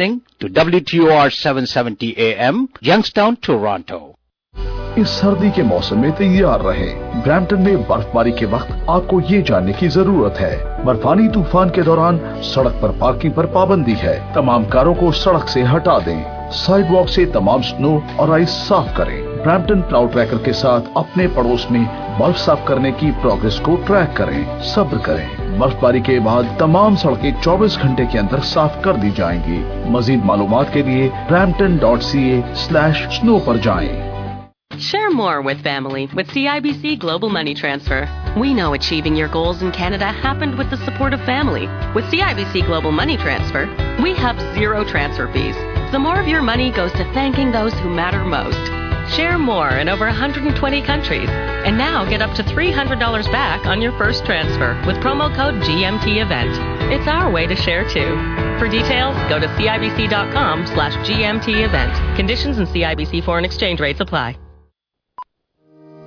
listening to WTOR 770 AM, Youngstown, Toronto. اس سردی کے موسم میں تیار رہیں۔ برمپٹن میں برف باری کے وقت آپ کو یہ جاننے کی ضرورت ہے۔ برفانی طوفان کے دوران سڑک پر پارکنگ پر پابندی ہے۔ تمام کاروں کو سڑک سے ہٹا دیں۔ سائڈ واک سے تمام سنو اور آئس صاف کریں۔ برامپٹن کلاؤڈ ٹریکر کے ساتھ اپنے پڑوس میں برف صاف کرنے کی پروگرس کو ٹریک کریں صبر کریں برف باری کے بعد تمام سڑکیں چوبیس گھنٹے کے اندر صاف کر دی جائیں گی مزید معلومات کے لیے Brampton dot C A slash snow پر جائیں Share more with family with CIBC Global Money Transfer. We know achieving your goals in Canada happened with the support of family. With CIBC Global Money Transfer, we have zero transfer fees. So more of your money goes to thanking those who matter most. Share more in over 120 countries. And now get up to $300 back on your first transfer with promo code GMT Event. It's our way to share too. For details, go to CIBC.com slash GMTEvent. Conditions and CIBC foreign exchange rates apply.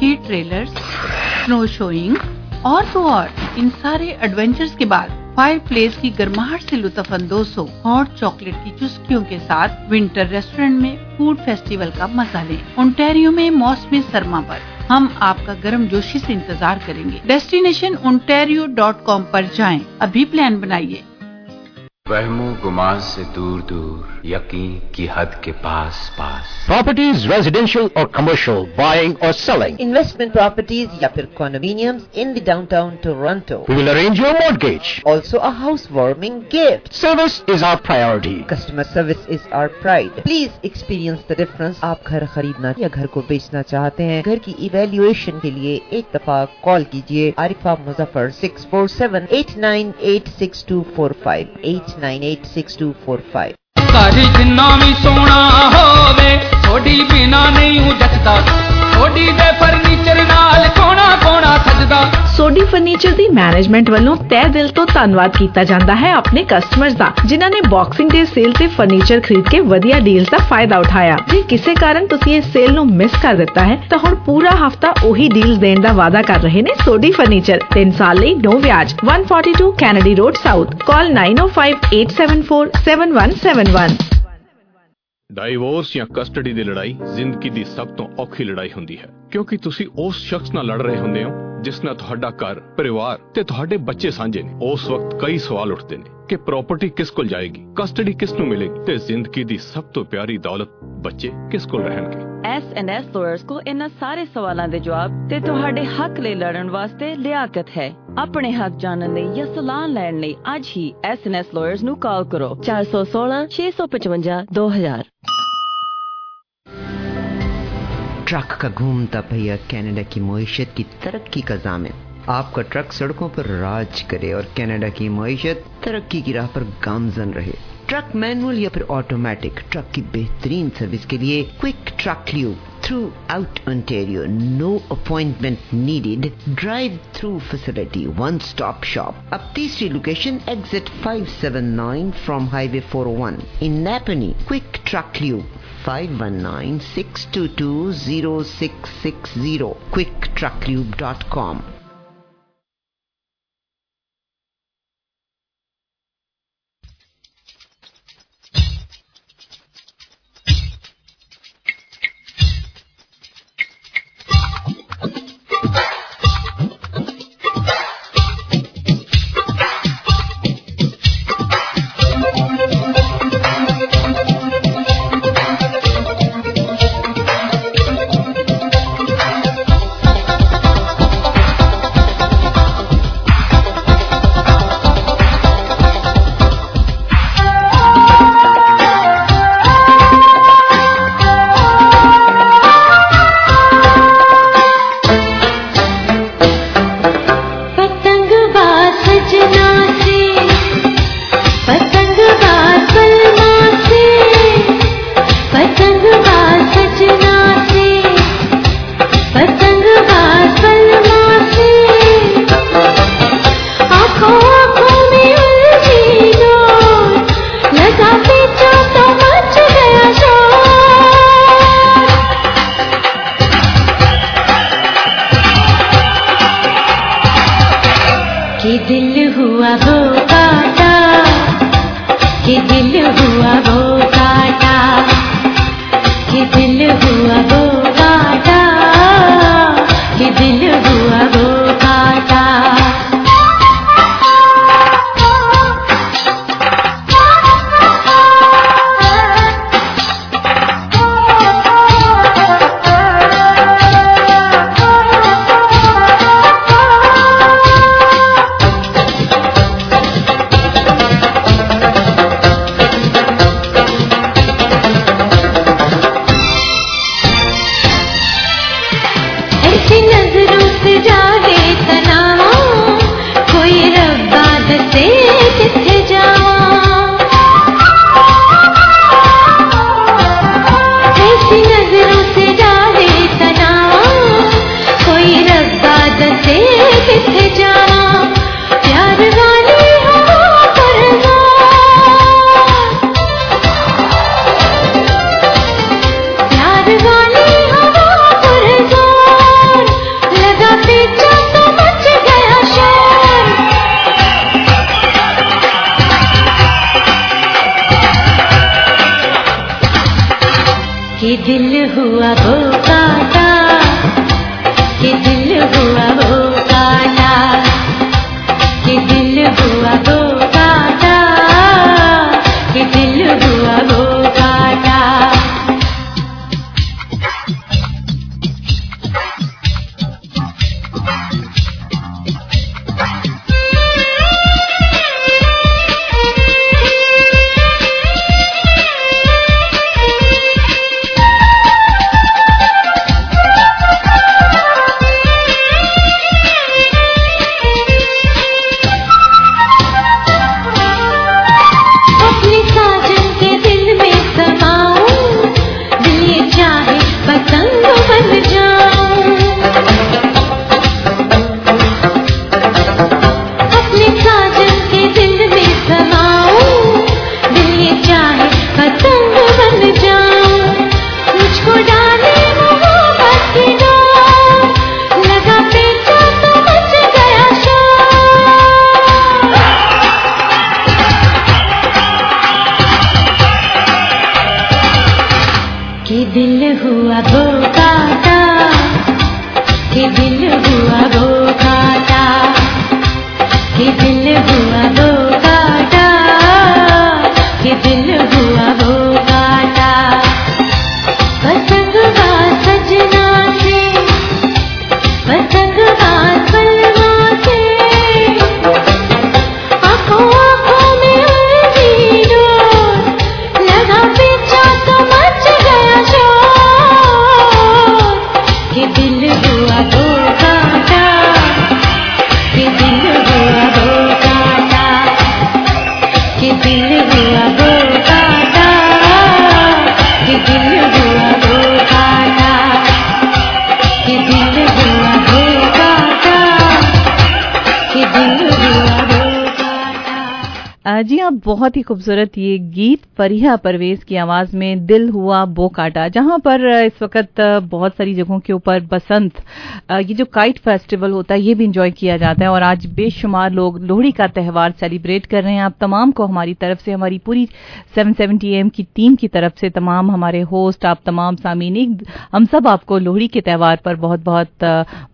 چڑھائی trailers سنو شوئنگ اور تو اور، ان سارے adventures کے بعد fire place کی گرماہٹ سے لطف اندوز ہو ہاٹ چاکلیٹ کی چسکیوں کے ساتھ ونٹر ریسٹورینٹ میں فوڈ فیسٹیول کا مزہ لیں۔ انٹیریو میں موسم سرما پر ہم آپ کا گرم جوشی سے انتظار کریں گے۔ ڈیسٹینیشن انٹیریو ڈاٹ کام پر جائیں۔ ابھی پلان بنائیے۔ مس سے دور دور یقین کی حد کے پاس پاس۔ پراپرٹیز ریزیڈینشل اور کمرشل بائنگ اور سیلنگ انویسٹمنٹ پراپرٹیز یا پھر in downtown Toronto also a housewarming service is our art customer service is our pride please experience the difference آپ گھر خریدنا یا گھر کو بیچنا چاہتے ہیں گھر کی ایویلویشن کے لیے ایک دفعہ کال کیجیے۔ Arifa Muzaffar six four seven eight nine eight six two four five eight 986245 ਘਰ ਜਿੰਨਾ ਵੀ ਸੋਹਣਾ ਹੋਵੇ ਛੋਡੀ ਬਿਨਾ ਨਹੀਂ ਜੱਜਦਾ ਸੋਢੀ ਦੇ ਫਰਨੀਚਰ ਨਾਲ ਕੋਣਾ ਕੋਣਾ ਸਜਦਾ। ਸੋਡੀ ਫਰਨੀਚਰ ਦੀ ਮੈਨੇਜਮੈਂਟ ਵੱਲੋਂ ਤਹਿ ਦਿਲ ਤੋਂ ਧੰਨਵਾਦ ਕੀਤਾ ਜਾਂਦਾ ਹੈ ਆਪਣੇ ਕਸਟਮਰਸ ਦਾ, ਜਿਨ੍ਹਾਂ ਨੇ ਬਾਕਸਿੰਗ ਡੇ ਸੇਲ ਤੇ ਫਰਨੀਚਰ ਖਰੀਦ ਕੇ ਵਧੀਆ ਡੀਲਸ ਦਾ ਫਾਇਦਾ ਉਠਾਇਆ। ਜੇ ਕਿਸੇ ਕਾਰਨ ਤੁਸੀਂ ਇਸ ਸੇਲ ਨੂੰ ਮਿਸ ਕਰ ਦਿੱਤਾ ਹੈ, ਤਾਂ ਹੁਣ ਪੂਰਾ ਹਫਤਾ ਉਹੀ ਡੀਲਸ ਦੇਣ ਦਾ ਵਾਅਦਾ ਕਰ ਰਹੇ ਨੇ ਸੋਢੀ ਫਰਨੀਚਰ 3 ਸਾਲ ਲਈ ਨੋ ਵਿਆਜ। 142 Kennedy road south call 9058747171 divorce ਜਾਂ ਕਸਟਡੀ ਦੀ ਲੜਾਈ ਜ਼ਿੰਦਗੀ ਦੀ ਸਭ ਤੋਂ ਔਖੀ ਲੜਾਈ ਹੁੰਦੀ ਹੈ। ਕਿਉਂਕਿ ਤੁਸੀਂ ਉਸ ਸ਼ਖਸ ਨਾਲ ਲੜ ਰਹੇ ਹੁੰਦੇ ਹੋ, ਜਿਸ ਨਾਲ ਤੁਹਾਡਾ ਘਰ, ਪਰਿਵਾਰ ਤੇ ਤੁਹਾਡੇ ਬੱਚੇ ਸਾਂਝੇ ਨੇ। ਉਸ ਵਕਤ ਕਈ ਸਵਾਲ ਉੱਠਦੇ ਨੇ ਕਿ ਪ੍ਰਾਪਰਟੀ ਕਿਸ ਕੋਲ ਜਾਏਗੀ, ਕਸਟਡੀ ਕਿਸ ਨੂੰ ਮਿਲੇਗੀ ਤੇ ਜ਼ਿੰਦਗੀ ਦੀ ਸਭ ਤੋਂ ਪਿਆਰੀ ਦੌਲਤ ਬੱਚੇ ਕਿਸ ਕੋਲ ਰਹਿਣਗੇ। ਐਸ ਐਂਡ ਐਸ ਲਾਇਰਸ ਕੋਲ ਇਹਨਾਂ ਸਾਰੇ ਸਵਾਲਾਂ ਦੇ ਜਵਾਬ ਤੇ ਤੁਹਾਡੇ ਹੱਕ ਲਈ ਲੜਨ ਵਾਸਤੇ ਲਿਆਕਤ ਹੈ। ਆਪਣੇ ਹੱਕ ਜਾਣਨ ਲਈ ਜਾਂ ਸਲਾਹ ਲੈਣ ਲਈ ਅੱਜ ਹੀ ਐਸ ਐਂਡ ਐਸ ਲਾਇਰਸ ਨੂੰ ਕਾਲ ਕਰੋ 416 655 2000 ٹرک کا گھومتا پہیا کینیڈا کی معیشت کی ترقی کا ضامن آپ کا ٹرک سڑکوں پر راج کرے اور کینیڈا کی معیشت ترقی کی راہ پر گامزن رہے ٹرک مینول یا پھر آٹومیٹک ٹرک کی بہترین سروس کے لیے quick truck live throughout Ontario. No appointment needed. Drive through facility. One stop shop. Upti Street location, exit 579 from Highway 401. In Napanee, quick truck loop. 519-622-0660 quicktrucklube.com کہ جی ہاں بہت ہی خوبصورت یہ گیت پریہ پرویز کی آواز میں دل ہوا بو کاٹا، جہاں پر اس وقت بہت ساری جگہوں کے اوپر بسنت یہ جو کائٹ فیسٹیول ہوتا ہے، یہ بھی انجوائے کیا جاتا ہے اور آج بے شمار لوگ لوہڑی کا تہوار سیلیبریٹ کر رہے ہیں۔ آپ تمام کو ہماری طرف سے، ہماری پوری سیون سیونٹی ایم کی ٹیم کی طرف سے تمام ہمارے ہوسٹ، آپ تمام سامعین ہم سب آپ کو لوہڑی کے تہوار پر بہت بہت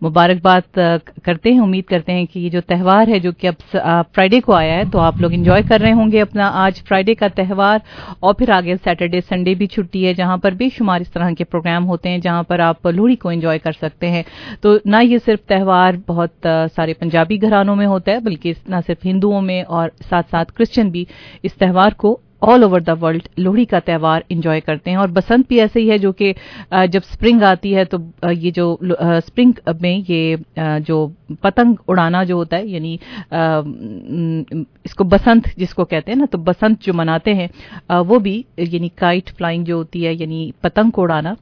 مبارکباد کرتے ہیں، امید کرتے ہیں کہ یہ جو تہوار ہے، جو کہ اب فرائیڈے کو آیا ہے، تو آپ لوگ انجوائے کر رہے ہوں گے اپنا آج فرائیڈے کا تہوار اور پھر آگے سیٹرڈے سنڈے بھی چھٹی ہے جہاں پر بے شمار اس طرح کے پروگرام ہوتے ہیں جہاں پر آپ لوہڑی کو انجوائے کر سکتے ہیں۔ تو نہ یہ صرف تہوار بہت سارے پنجابی گھرانوں میں ہوتا ہے، بلکہ نہ صرف ہندوؤں میں اور ساتھ ساتھ کرسچن بھی اس تہوار کو all over the world Lohri کا تہوار انجوائے کرتے ہیں اور بسنت بھی ایسے ہی ہے جو کہ جب سپرنگ آتی ہے تو یہ جو سپرنگ میں یہ جو پتنگ اڑانا جو ہوتا ہے یعنی اس کو بسنت جس کو کہتے ہیں نا، تو بسنت جو مناتے ہیں وہ بھی یعنی کائٹ فلائنگ جو ہوتی ہے یعنی پتنگ کو اڑانا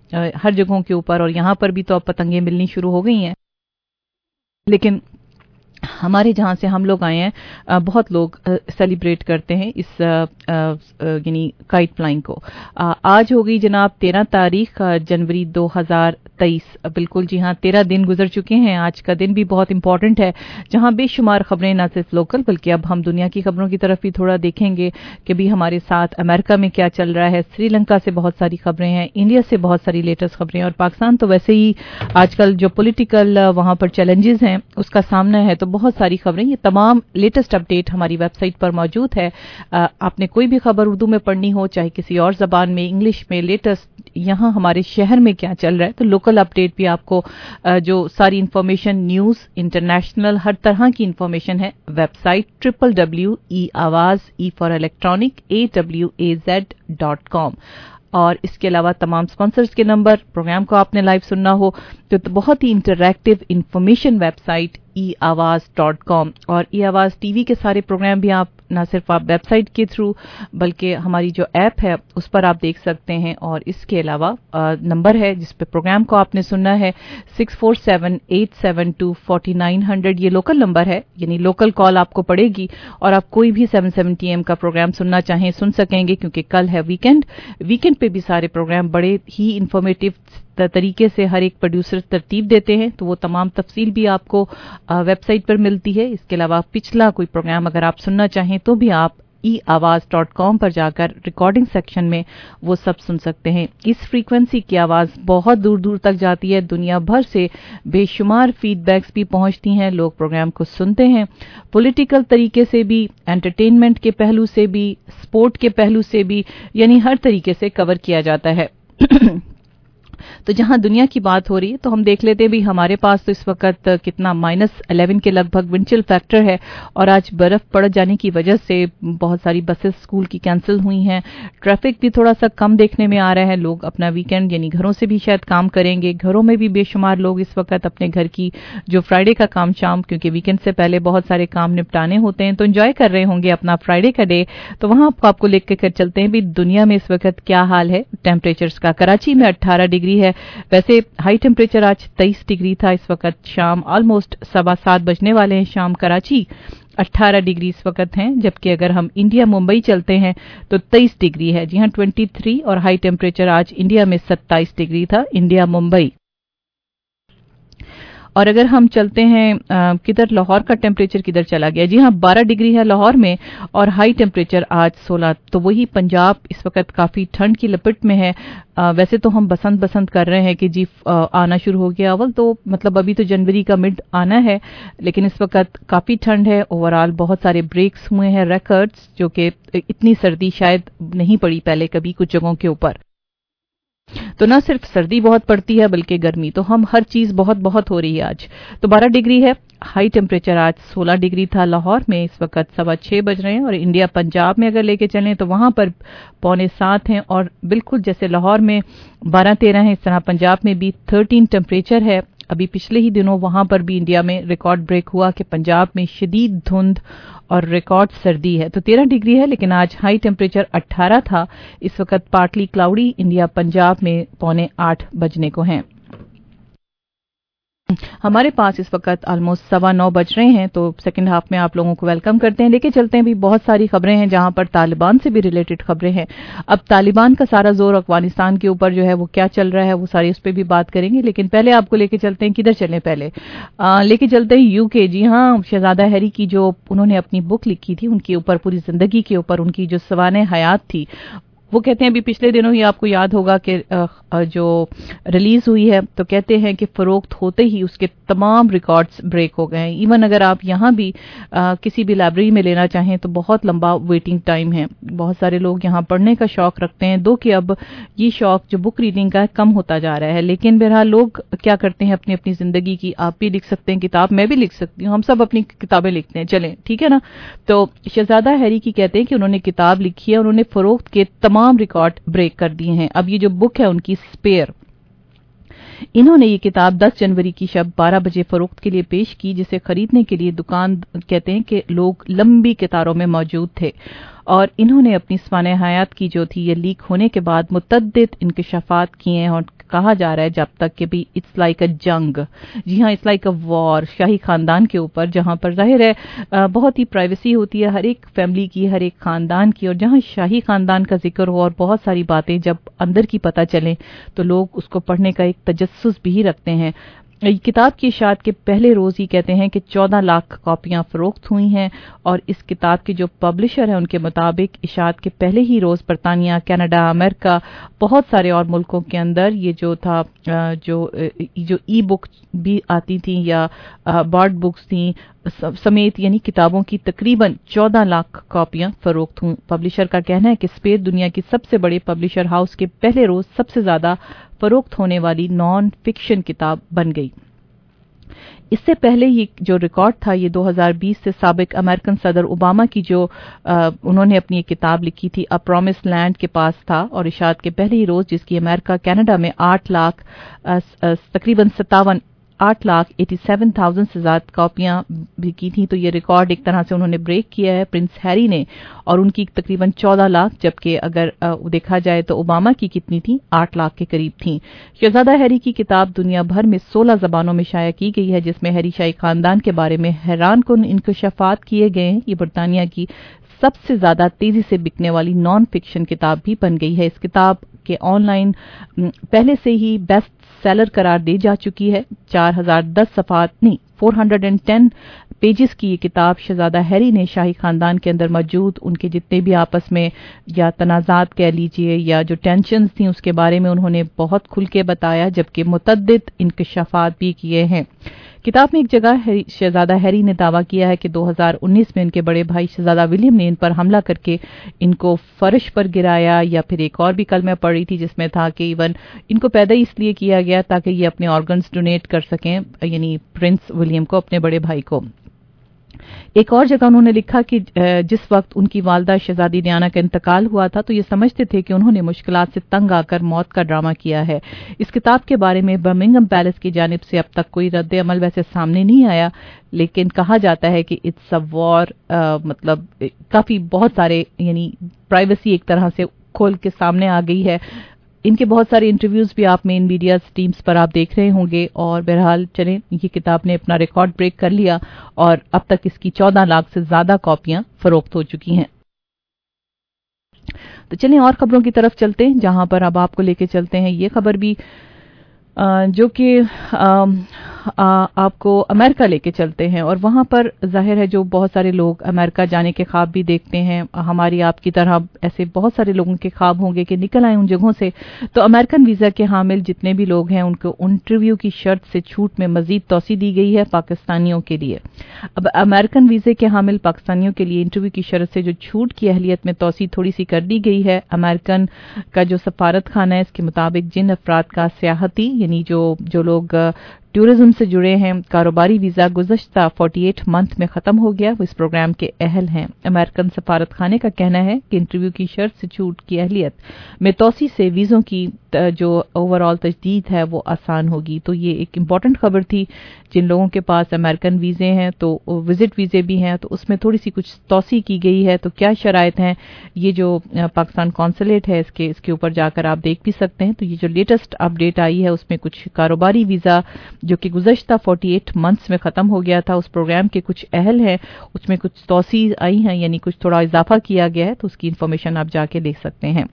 ہر جگہوں کے اوپر اور یہاں پر بھی تو اب پتنگیں ملنی شروع ہو گئی ہیں۔ لیکن ہمارے جہاں سے ہم لوگ آئے ہیں بہت لوگ سیلیبریٹ کرتے ہیں اس یعنی کائٹ فلائنگ کو۔ آج ہو گئی جناب تیرہ تاریخ جنوری دو ہزار تیئیس۔ بالکل جی ہاں تیرہ دن گزر چکے ہیں۔ آج کا دن بھی بہت امپورٹنٹ ہے، جہاں بے شمار خبریں، نہ صرف لوکل بلکہ اب ہم دنیا کی خبروں کی طرف بھی تھوڑا دیکھیں گے کہ بھی ہمارے ساتھ امریکہ میں کیا چل رہا ہے۔ سری لنکا سے بہت ساری خبریں ہیں انڈیا سے بہت ساری لیٹسٹ خبریں ہیں اور پاکستان تو ویسے ہی آج کل جو پولیٹیکل وہاں پر چیلنجز ہیں، اس کا سامنا ہے۔ تو بہت ساری خبریں، یہ تمام لیٹسٹ اپڈیٹ ہماری ویب سائٹ پر موجود ہے۔ آپ نے کوئی بھی خبر اردو میں پڑھنی ہو، چاہے کسی اور زبان میں، انگلش میں لیٹسٹ یہاں ہمارے شہر میں کیا چل رہا ہے، تو لوکل اپڈیٹ بھی آپ کو جو ساری انفارمیشن نیوز انٹرنیشنل ہر طرح کی انفارمیشن ہے website triple W E Awaz E for electronic A W A Z dot com اور اس کے علاوہ تمام سپانسرز کے نمبر پروگرام کو آپ نے لائیو سننا ہو، تو بہت ہی interactive information website E Awaz dot com اور ای آواز ٹی وی کے سارے پروگرام بھی آپ نہ صرف آپ ویب سائٹ کے تھرو بلکہ ہماری جو ایپ ہے، اس پر آپ دیکھ سکتے ہیں اور اس کے علاوہ نمبر ہے جس پہ پروگرام کو آپ نے سننا ہے، six four seven eight seven two forty nine hundred یہ لوکل نمبر ہے یعنی لوکل کال آپ کو پڑے گی اور آپ کوئی بھی سیون سیونٹی ایم کا پروگرام سننا چاہیں سن سکیں گے کیونکہ کل ہے ویکینڈ۔ ویکینڈ پہ بھی سارے پروگرام بڑے ہی انفارمیٹیو طریقے سے ہر ایک پروڈیوسر ترتیب دیتے ہیں، تو وہ تمام تفصیل بھی آپ کو ویب سائٹ پر ملتی ہے۔ اس کے علاوہ پچھلا کوئی پروگرام اگر آپ سننا چاہیں تو بھی آپ ای آواز ڈاٹ کام پر جا کر ریکارڈنگ سیکشن میں وہ سب سن سکتے ہیں۔ اس فریکوینسی کی آواز بہت دور دور تک جاتی ہے۔ دنیا بھر سے بے شمار فیڈ بیکس بھی پہنچتی ہیں۔ لوگ پروگرام کو سنتے ہیں۔ پولیٹیکل طریقے سے بھی انٹرٹینمنٹ کے پہلو سے بھی سپورٹ کے پہلو سے بھی یعنی ہر طریقے سے کور کیا جاتا ہے۔ تو جہاں دنیا کی بات ہو رہی ہے تو ہم دیکھ لیتے بھی ہمارے پاس تو اس وقت کتنا مائنس الیون کے لگ بھگ ونچل فیکٹر ہے اور آج برف پڑ جانے کی وجہ سے بہت ساری بسز اسکول کی کینسل ہوئی ہیں۔ ٹریفک بھی تھوڑا سا کم دیکھنے میں آ رہا ہے۔ لوگ اپنا ویکینڈ یعنی گھروں سے بھی شاید کام کریں گے۔ گھروں میں بھی بے شمار لوگ اس وقت اپنے گھر کی جو فرائیڈے کا کام شام کیونکہ ویکینڈ سے پہلے بہت سارے کام نپٹانے ہوتے ہیں تو انجوائے کر رہے ہوں گے اپنا فرائیڈے کا ڈے تو وہاں آپ کو لے کے چلتے ہیں بھی دنیا میں اس وقت کیا حال ہے؟ ٹیمپریچرز کا۔ کراچی میں اٹھارہ ڈگری ڈگری ہے۔ ویسے ہائی ٹیمپریچر آج تیئیس ڈگری تھا، اس وقت شام آلموسٹ سوا سات بجنے والے ہیں۔ شام کراچی اٹھارہ ڈگری اس وقت ہیں، جبکہ اگر ہم انڈیا ممبئی چلتے ہیں تو تیئیس ڈگری ہے۔ جی ہاں ٹوئنٹی تھری اور ہائی ٹیمپریچر آج انڈیا میں ستائیس ڈگری تھا، انڈیا ممبئی۔ اور اگر ہم چلتے ہیں کدھر لاہور کا ٹیمپریچر کدھر چلا گیا؟ جی ہاں بارہ ڈگری ہے لاہور میں اور ہائی ٹیمپریچر آج سولہ تو وہی پنجاب اس وقت کافی ٹھنڈ کی لپٹ میں ہے۔ آ, ویسے تو ہم بسنت بسنت کر رہے ہیں کہ جی آ, آنا شروع ہو گیا اول تو مطلب ابھی تو جنوری کا مڈ آنا ہے لیکن اس وقت کافی ٹھنڈ ہے۔ اوورال بہت سارے بریکس ہوئے ہیں ریکرڈز جو کہ اتنی سردی شاید نہیں پڑی پہلے کبھی کچھ جگہوں کے اوپر۔ تو نہ صرف سردی بہت پڑتی ہے بلکہ گرمی، تو ہم ہر چیز بہت بہت ہو رہی ہے آج۔ تو بارہ ڈگری ہے، ہائی ٹیمپریچر آج سولہ ڈگری تھا لاہور میں، اس وقت سوا چھ بج رہے ہیں اور انڈیا پنجاب میں اگر لے کے چلیں تو وہاں پر پونے سات ہیں اور بالکل جیسے لاہور میں بارہ تیرہ ہیں، اس طرح پنجاب میں بھی تھرٹین ٹیمپریچر ہے۔ ابھی پچھلے ہی دنوں وہاں پر بھی انڈیا میں ریکارڈ بریک ہوا کہ پنجاب میں شدید دھند اور ریکارڈ سردی ہے۔ تو تیرہ ڈگری ہے، لیکن آج ہائی ٹیمپریچر اٹھارہ تھا۔ اس وقت پارٹلی کلاؤڈی انڈیا پنجاب میں پونے آٹھ بجنے کو ہیں۔ ہمارے پاس اس وقت آلموسٹ سوا نو بج رہے ہیں تو سیکنڈ ہاف میں آپ لوگوں کو ویلکم کرتے ہیں۔ لے کے چلتے ہیں بھی بہت ساری خبریں ہیں جہاں پر طالبان سے بھی ریلیٹڈ خبریں ہیں۔ اب طالبان کا سارا زور افغانستان کے اوپر جو ہے وہ کیا چل رہا ہے وہ ساری اس پہ بھی بات کریں گے۔ لیکن پہلے آپ کو لے کے چلتے ہیں کدھر چلیں پہلے؟ آ, لے کے چلتے ہیں یو کے جی ہاں شہزادہ ہیری کی جو انہوں نے اپنی بک لکھی تھی ان کے اوپر پوری زندگی کے اوپر ان کی جو سوانح حیات تھی وہ کہتے ہیں ابھی پچھلے دنوں ہی آپ کو یاد ہوگا کہ جو ریلیز ہوئی ہے تو کہتے ہیں کہ فروخت ہوتے ہی اس کے تمام ریکارڈز بریک ہو گئے ہیں۔ ایون اگر آپ یہاں بھی کسی بھی لائبریری میں لینا چاہیں تو بہت لمبا ویٹنگ ٹائم ہے۔ بہت سارے لوگ یہاں پڑھنے کا شوق رکھتے ہیں، دو کہ اب یہ شوق جو بک ریڈنگ کا ہے کم ہوتا جا رہا ہے۔ لیکن بہرحال لوگ کیا کرتے ہیں، اپنی اپنی زندگی کی آپ بھی لکھ سکتے ہیں، کتاب میں بھی لکھ سکتی ہوں۔ ہم سب اپنی کتابیں لکھتے ہیں۔ چلیں، ٹھیک ہے نا؟ تو شہزادہ ہیری کی کہتے ہیں کہ انہوں نے کتاب لکھی ہے انہوں نے فروخت کے تمام تمام ریکارڈ بریک کر دیے ہیں۔ اب یہ جو بک ہے ان کی اسپیئر انہوں نے یہ کتاب دس جنوری کی شب بارہ بجے فروخت کے لیے پیش کی، جسے خریدنے کے لیے دکان کہتے ہیں کہ لوگ لمبی قطاروں میں موجود تھے۔ اور انہوں نے اپنی سوانح حیات کی جو تھی، یہ لیک ہونے کے بعد متعدد انکشافات کیے ہیں اور کہا جا رہا ہے جب تک کہ بھی اٹس لائک اے جنگ جی ہاں اٹس لائک اے وار شاہی خاندان کے اوپر جہاں پر ظاہر ہے بہت ہی پرائیویسی ہوتی ہے ہر ایک فیملی کی، ہر ایک خاندان کی، اور جہاں شاہی خاندان کا ذکر ہو اور بہت ساری باتیں جب اندر کی پتہ چلیں تو لوگ اس کو پڑھنے کا ایک تجسس بھی رکھتے ہیں۔ کتاب کی اشاعت کے پہلے روز ہی کہتے ہیں کہ چودہ لاکھ کاپیاں فروخت ہوئی ہیں اور اس کتاب کے جو پبلشر ہیں ان کے مطابق اشاعت کے پہلے ہی روز برطانیہ، کینیڈا، امریکہ، بہت سارے اور ملکوں کے اندر یہ جو تھا جو جو ای بک بھی آتی تھیں یا بارڈ بکس تھیں سمیت یعنی کتابوں کی تقریباً چودہ لاکھ کاپیاں فروخت ہوں۔ پبلشر کا کہنا ہے کہ سپیر دنیا کی سب سے بڑے پبلشر ہاؤس کے پہلے روز سب سے زیادہ فروخت ہونے والی نان فکشن کتاب بن گئی۔ اس سے پہلے یہ جو ریکارڈ تھا یہ دو ہزار بیس سے سابق امریکن صدر اوباما کی جو آ, انہوں نے اپنی ایک کتاب لکھی تھی ا پرومس لینڈ کے پاس تھا اور اشاعت کے پہلے ہی روز جس کی امریکہ کینیڈا میں آٹھ لاکھ آ, آ, تقریباً ستاون آٹھ لاکھ ایٹی سیون تھاؤزینڈ سے زیادہ کاپیاں بھی کی تھیں۔ تو یہ ریکارڈ ایک طرح سے انہوں نے بریک کیا ہے پرنس ہیری نے، اور ان کی تقریباً چودہ لاکھ، جبکہ اگر دیکھا جائے تو اوباما کی کتنی تھیں؟ آٹھ لاکھ کے قریب تھیں۔ شہزادہ ہیری کی کتاب دنیا بھر میں سولہ زبانوں میں شائع کی گئی ہے، جس میں ہیری شاہی خاندان کے بارے میں حیران کن انکشفات کیے گئے ہیں۔ یہ برطانیہ کی سب سے زیادہ تیزی سے بکنے والی نان فکشن کتاب بھی بن گئی ہے۔ اس کتاب کے آن لائن پہلے سے ہی بیسٹ سیلر قرار دی جا چکی ہے۔ چار ہزار دس صفحات نہیں four hundred and ten pages کی یہ کتاب شہزادہ ہیری نے شاہی خاندان کے اندر موجود، ان کے جتنے بھی آپس میں یا تنازعات کہہ لیجیے یا جو ٹینشنز تھیں اس کے بارے میں انہوں نے بہت کھل کے بتایا، جبکہ متعدد انکشافات بھی کیے ہیں۔ کتاب میں ایک جگہ شہزادہ ہیری نے دعویٰ کیا ہے کہ دو ہزار انیس میں ان کے بڑے بھائی شہزادہ ولیم نے ان پر حملہ کر کے ان کو فرش پر گرایا یا پھر ایک اور بھی کل میں پڑھ رہی تھی جس میں تھا کہ ایون ان کو پیدا اس لیے کیا گیا تاکہ یہ اپنے آرگنز ڈونیٹ کر سکیں یعنی پرنس ولیم ولیم کو، اپنے بڑے بھائی کو۔ ایک اور جگہ انہوں نے لکھا کہ جس وقت ان کی والدہ شہزادی دیانہ کا انتقال ہوا تھا، تو یہ سمجھتے تھے کہ انہوں نے مشکلات سے تنگ آ کر موت کا ڈرامہ کیا ہے۔ اس کتاب کے بارے میں برمنگم پیلس کی جانب سے اب تک کوئی رد عمل ویسے سامنے نہیں آیا، لیکن کہا جاتا ہے کہ اٹس اے وار مطلب کافی بہت سارے یعنی پرائیویسی ایک طرح سے کھول کے سامنے آ گئی ہے۔ ان کے بہت سارے انٹرویوز بھی آپ مین میڈیا ٹیمز پر آپ دیکھ رہے ہوں گے اور بہرحال چلیں، یہ کتاب نے اپنا ریکارڈ بریک کر لیا اور اب تک اس کی چودہ لاکھ سے زیادہ کاپیاں فروخت ہو چکی ہیں۔ تو چلیں اور خبروں کی طرف چلتے ہیں، جہاں پر اب آپ کو لے کے چلتے ہیں یہ خبر بھی جو کہ آپ کو امریکہ لے کے چلتے ہیں اور وہاں پر ظاہر ہے جو بہت سارے لوگ امریکہ جانے کے خواب بھی دیکھتے ہیں۔ ہماری آپ کی طرح ایسے بہت سارے لوگوں کے خواب ہوں گے کہ نکل آئے ان جگہوں سے۔ تو امریکن ویزا کے حامل جتنے بھی لوگ ہیں، ان کو انٹرویو کی شرط سے چھوٹ میں مزید توسیع دی گئی ہے پاکستانیوں کے لیے۔ اب امریکن ویزے کے حامل پاکستانیوں کے لیے انٹرویو کی شرط سے جو چھوٹ کی اہلیت میں توسیع تھوڑی سی کر دی گئی ہے۔ امریکن کا جو سفارت خانہ ہے، اس کے مطابق جن افراد کا سیاحتی یعنی جو جو لوگ ٹورزم سے جڑے ہیں، کاروباری ویزا گزشتہ 48 منتھ میں ختم ہو گیا، وہ اس پروگرام کے اہل ہیں۔ امریکن سفارت خانے کا کہنا ہے کہ انٹرویو کی شرط سے چھوٹ کی اہلیت میں توسیع سے ویزوں کی جو اوور آل تجدید ہے، وہ آسان ہوگی۔ تو یہ ایک امپورٹنٹ خبر تھی۔ جن لوگوں کے پاس امریکن ویزے ہیں، تو وزٹ ویزے بھی ہیں، تو اس میں تھوڑی سی کچھ توسیع کی گئی ہے۔ تو کیا شرائط ہیں؟ یہ جو پاکستان کونسلیٹ ہے، اس کے اس کے اوپر جا کر آپ دیکھ بھی سکتے ہیں۔ تو یہ جو لیٹسٹ اپڈیٹ آئی ہے، اس میں کچھ کاروباری ویزا جو کہ گزشتہ 48 منتھس میں ختم ہو گیا تھا، اس پروگرام کے کچھ اہل ہیں، اس میں کچھ توسیع آئی ہیں یعنی کچھ تھوڑا اضافہ کیا گیا ہے، تو اس کی انفارمیشن آپ جا کے دیکھ سکتے ہیں۔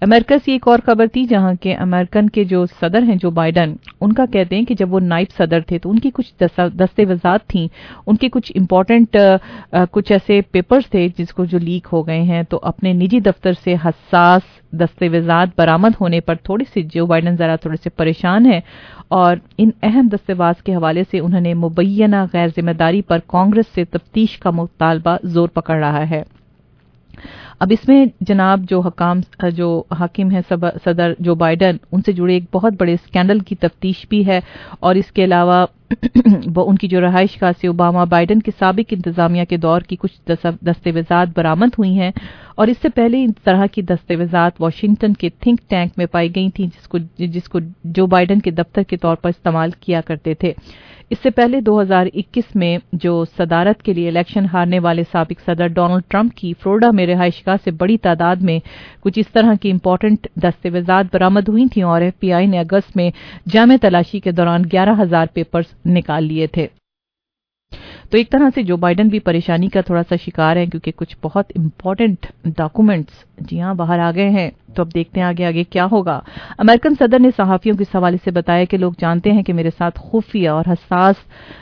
امریکہ سے ایک اور خبر تھی، جہاں کے امریکن کے جو صدر ہیں، جو بائیڈن، ان کا کہتے ہیں کہ جب وہ نائب صدر تھے، تو ان کی کچھ دستے تھیں۔ ان کے کچھ امپورٹنٹ کچھ ایسے پیپرز تھے، جس کو جو لیک ہو گئے ہیں۔ تو اپنے نجی دفتر سے حساس دستے برامد ہونے پر تھوڑے سے جو بائیڈن ذرا تھوڑے سے پریشان ہیں اور ان اہم دستاویز کے حوالے سے انہوں نے مبینہ غیر ذمہ داری پر کانگریس سے تفتیش کا مطالبہ زور پکڑ رہا ہے۔ اب اس میں جناب جو حکام، جو حاکم ہیں صدر جو بائیڈن، ان سے جڑے ایک بہت بڑے اسکینڈل کی تفتیش بھی ہے اور اس کے علاوہ ان کی جو رہائش گاہ سے اوباما بائیڈن کے سابق انتظامیہ کے دور کی کچھ دستاویزات برامد ہوئی ہیں اور اس سے پہلے ان طرح کی دستاویزات واشنگٹن کے تھنک ٹینک میں پائی گئی تھیں جس کو جس کو جو بائیڈن کے دفتر کے طور پر استعمال کیا کرتے تھے۔ اس سے پہلے دو ہزار اکیس میں جو صدارت کے لیے الیکشن ہارنے والے سابق صدر ڈونلڈ ٹرمپ کی فلوریڈا میں رہائش گاہ سے بڑی تعداد میں کچھ اس طرح کی امپورٹنٹ دستاویزات برامد ہوئی تھیں اور ایف پی آئی نے اگست میں جامع تلاشی کے دوران گیارہ ہزار پیپرز نکال لیے تھے۔ تو ایک طرح سے جو بائیڈن بھی پریشانی کا تھوڑا سا شکار ہے کیونکہ کچھ بہت امپورٹنٹ ڈاکومنٹس جی ہاں باہر آ گئے ہیں۔ تو اب دیکھتے ہیں آگے آگے کیا ہوگا۔ امریکن صدر نے صحافیوں کے حوالے سے بتایا کہ لوگ جانتے ہیں کہ میرے ساتھ خفیہ اور حساس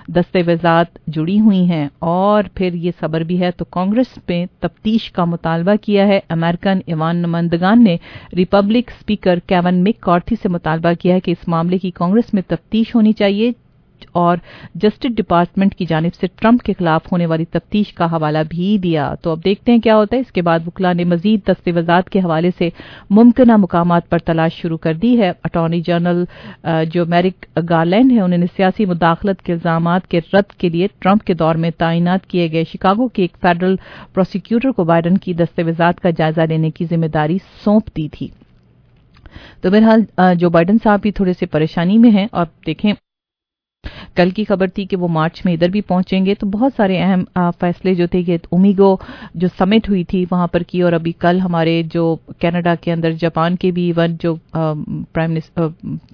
دستاویزات جڑی ہوئی ہیں اور پھر یہ خبر بھی ہے۔ تو کانگریس میں تفتیش کا مطالبہ کیا ہے۔ امریکن ایوان نمائندگان نے ریپبلک اسپیکر کیون مک کارتھی سے مطالبہ کیا ہے کہ اس معاملے کی کانگریس میں تفتیش ہونی چاہیے۔ اور جسٹس ڈپارٹمنٹ کی جانب سے ٹرمپ کے خلاف ہونے والی تفتیش کا حوالہ بھی دیا۔ تو اب دیکھتے ہیں کیا ہوتا ہے۔ اس کے بعد وکلا نے مزید دستاویزات کے حوالے سے ممکنہ مقامات پر تلاش شروع کر دی ہے۔ اٹارنی جنرل جو میرک گارلینڈ ہے انہوں نے سیاسی مداخلت کے الزامات کے رد کے لیے ٹرمپ کے دور میں تعینات کیے گئے۔ شکاگو کے ایک فیڈرل پروسیکیوٹر کو بائیڈن کی دستاویزات کا جائزہ لینے کی ذمہ داری سونپ دی تھی۔ تو بہرحال جو بائیڈن صاحب بھی تھوڑے سے پریشانی میں ہیں۔ اور دیکھیں کل کی خبر تھی کہ وہ مارچ میں ادھر بھی پہنچیں گے، تو بہت سارے اہم فیصلے جو تھے کہ امیگو جو سمٹ ہوئی تھی وہاں پر کی اور ابھی کل ہمارے جو کینیڈا کے اندر جاپان کے بھی ایون جو پرائم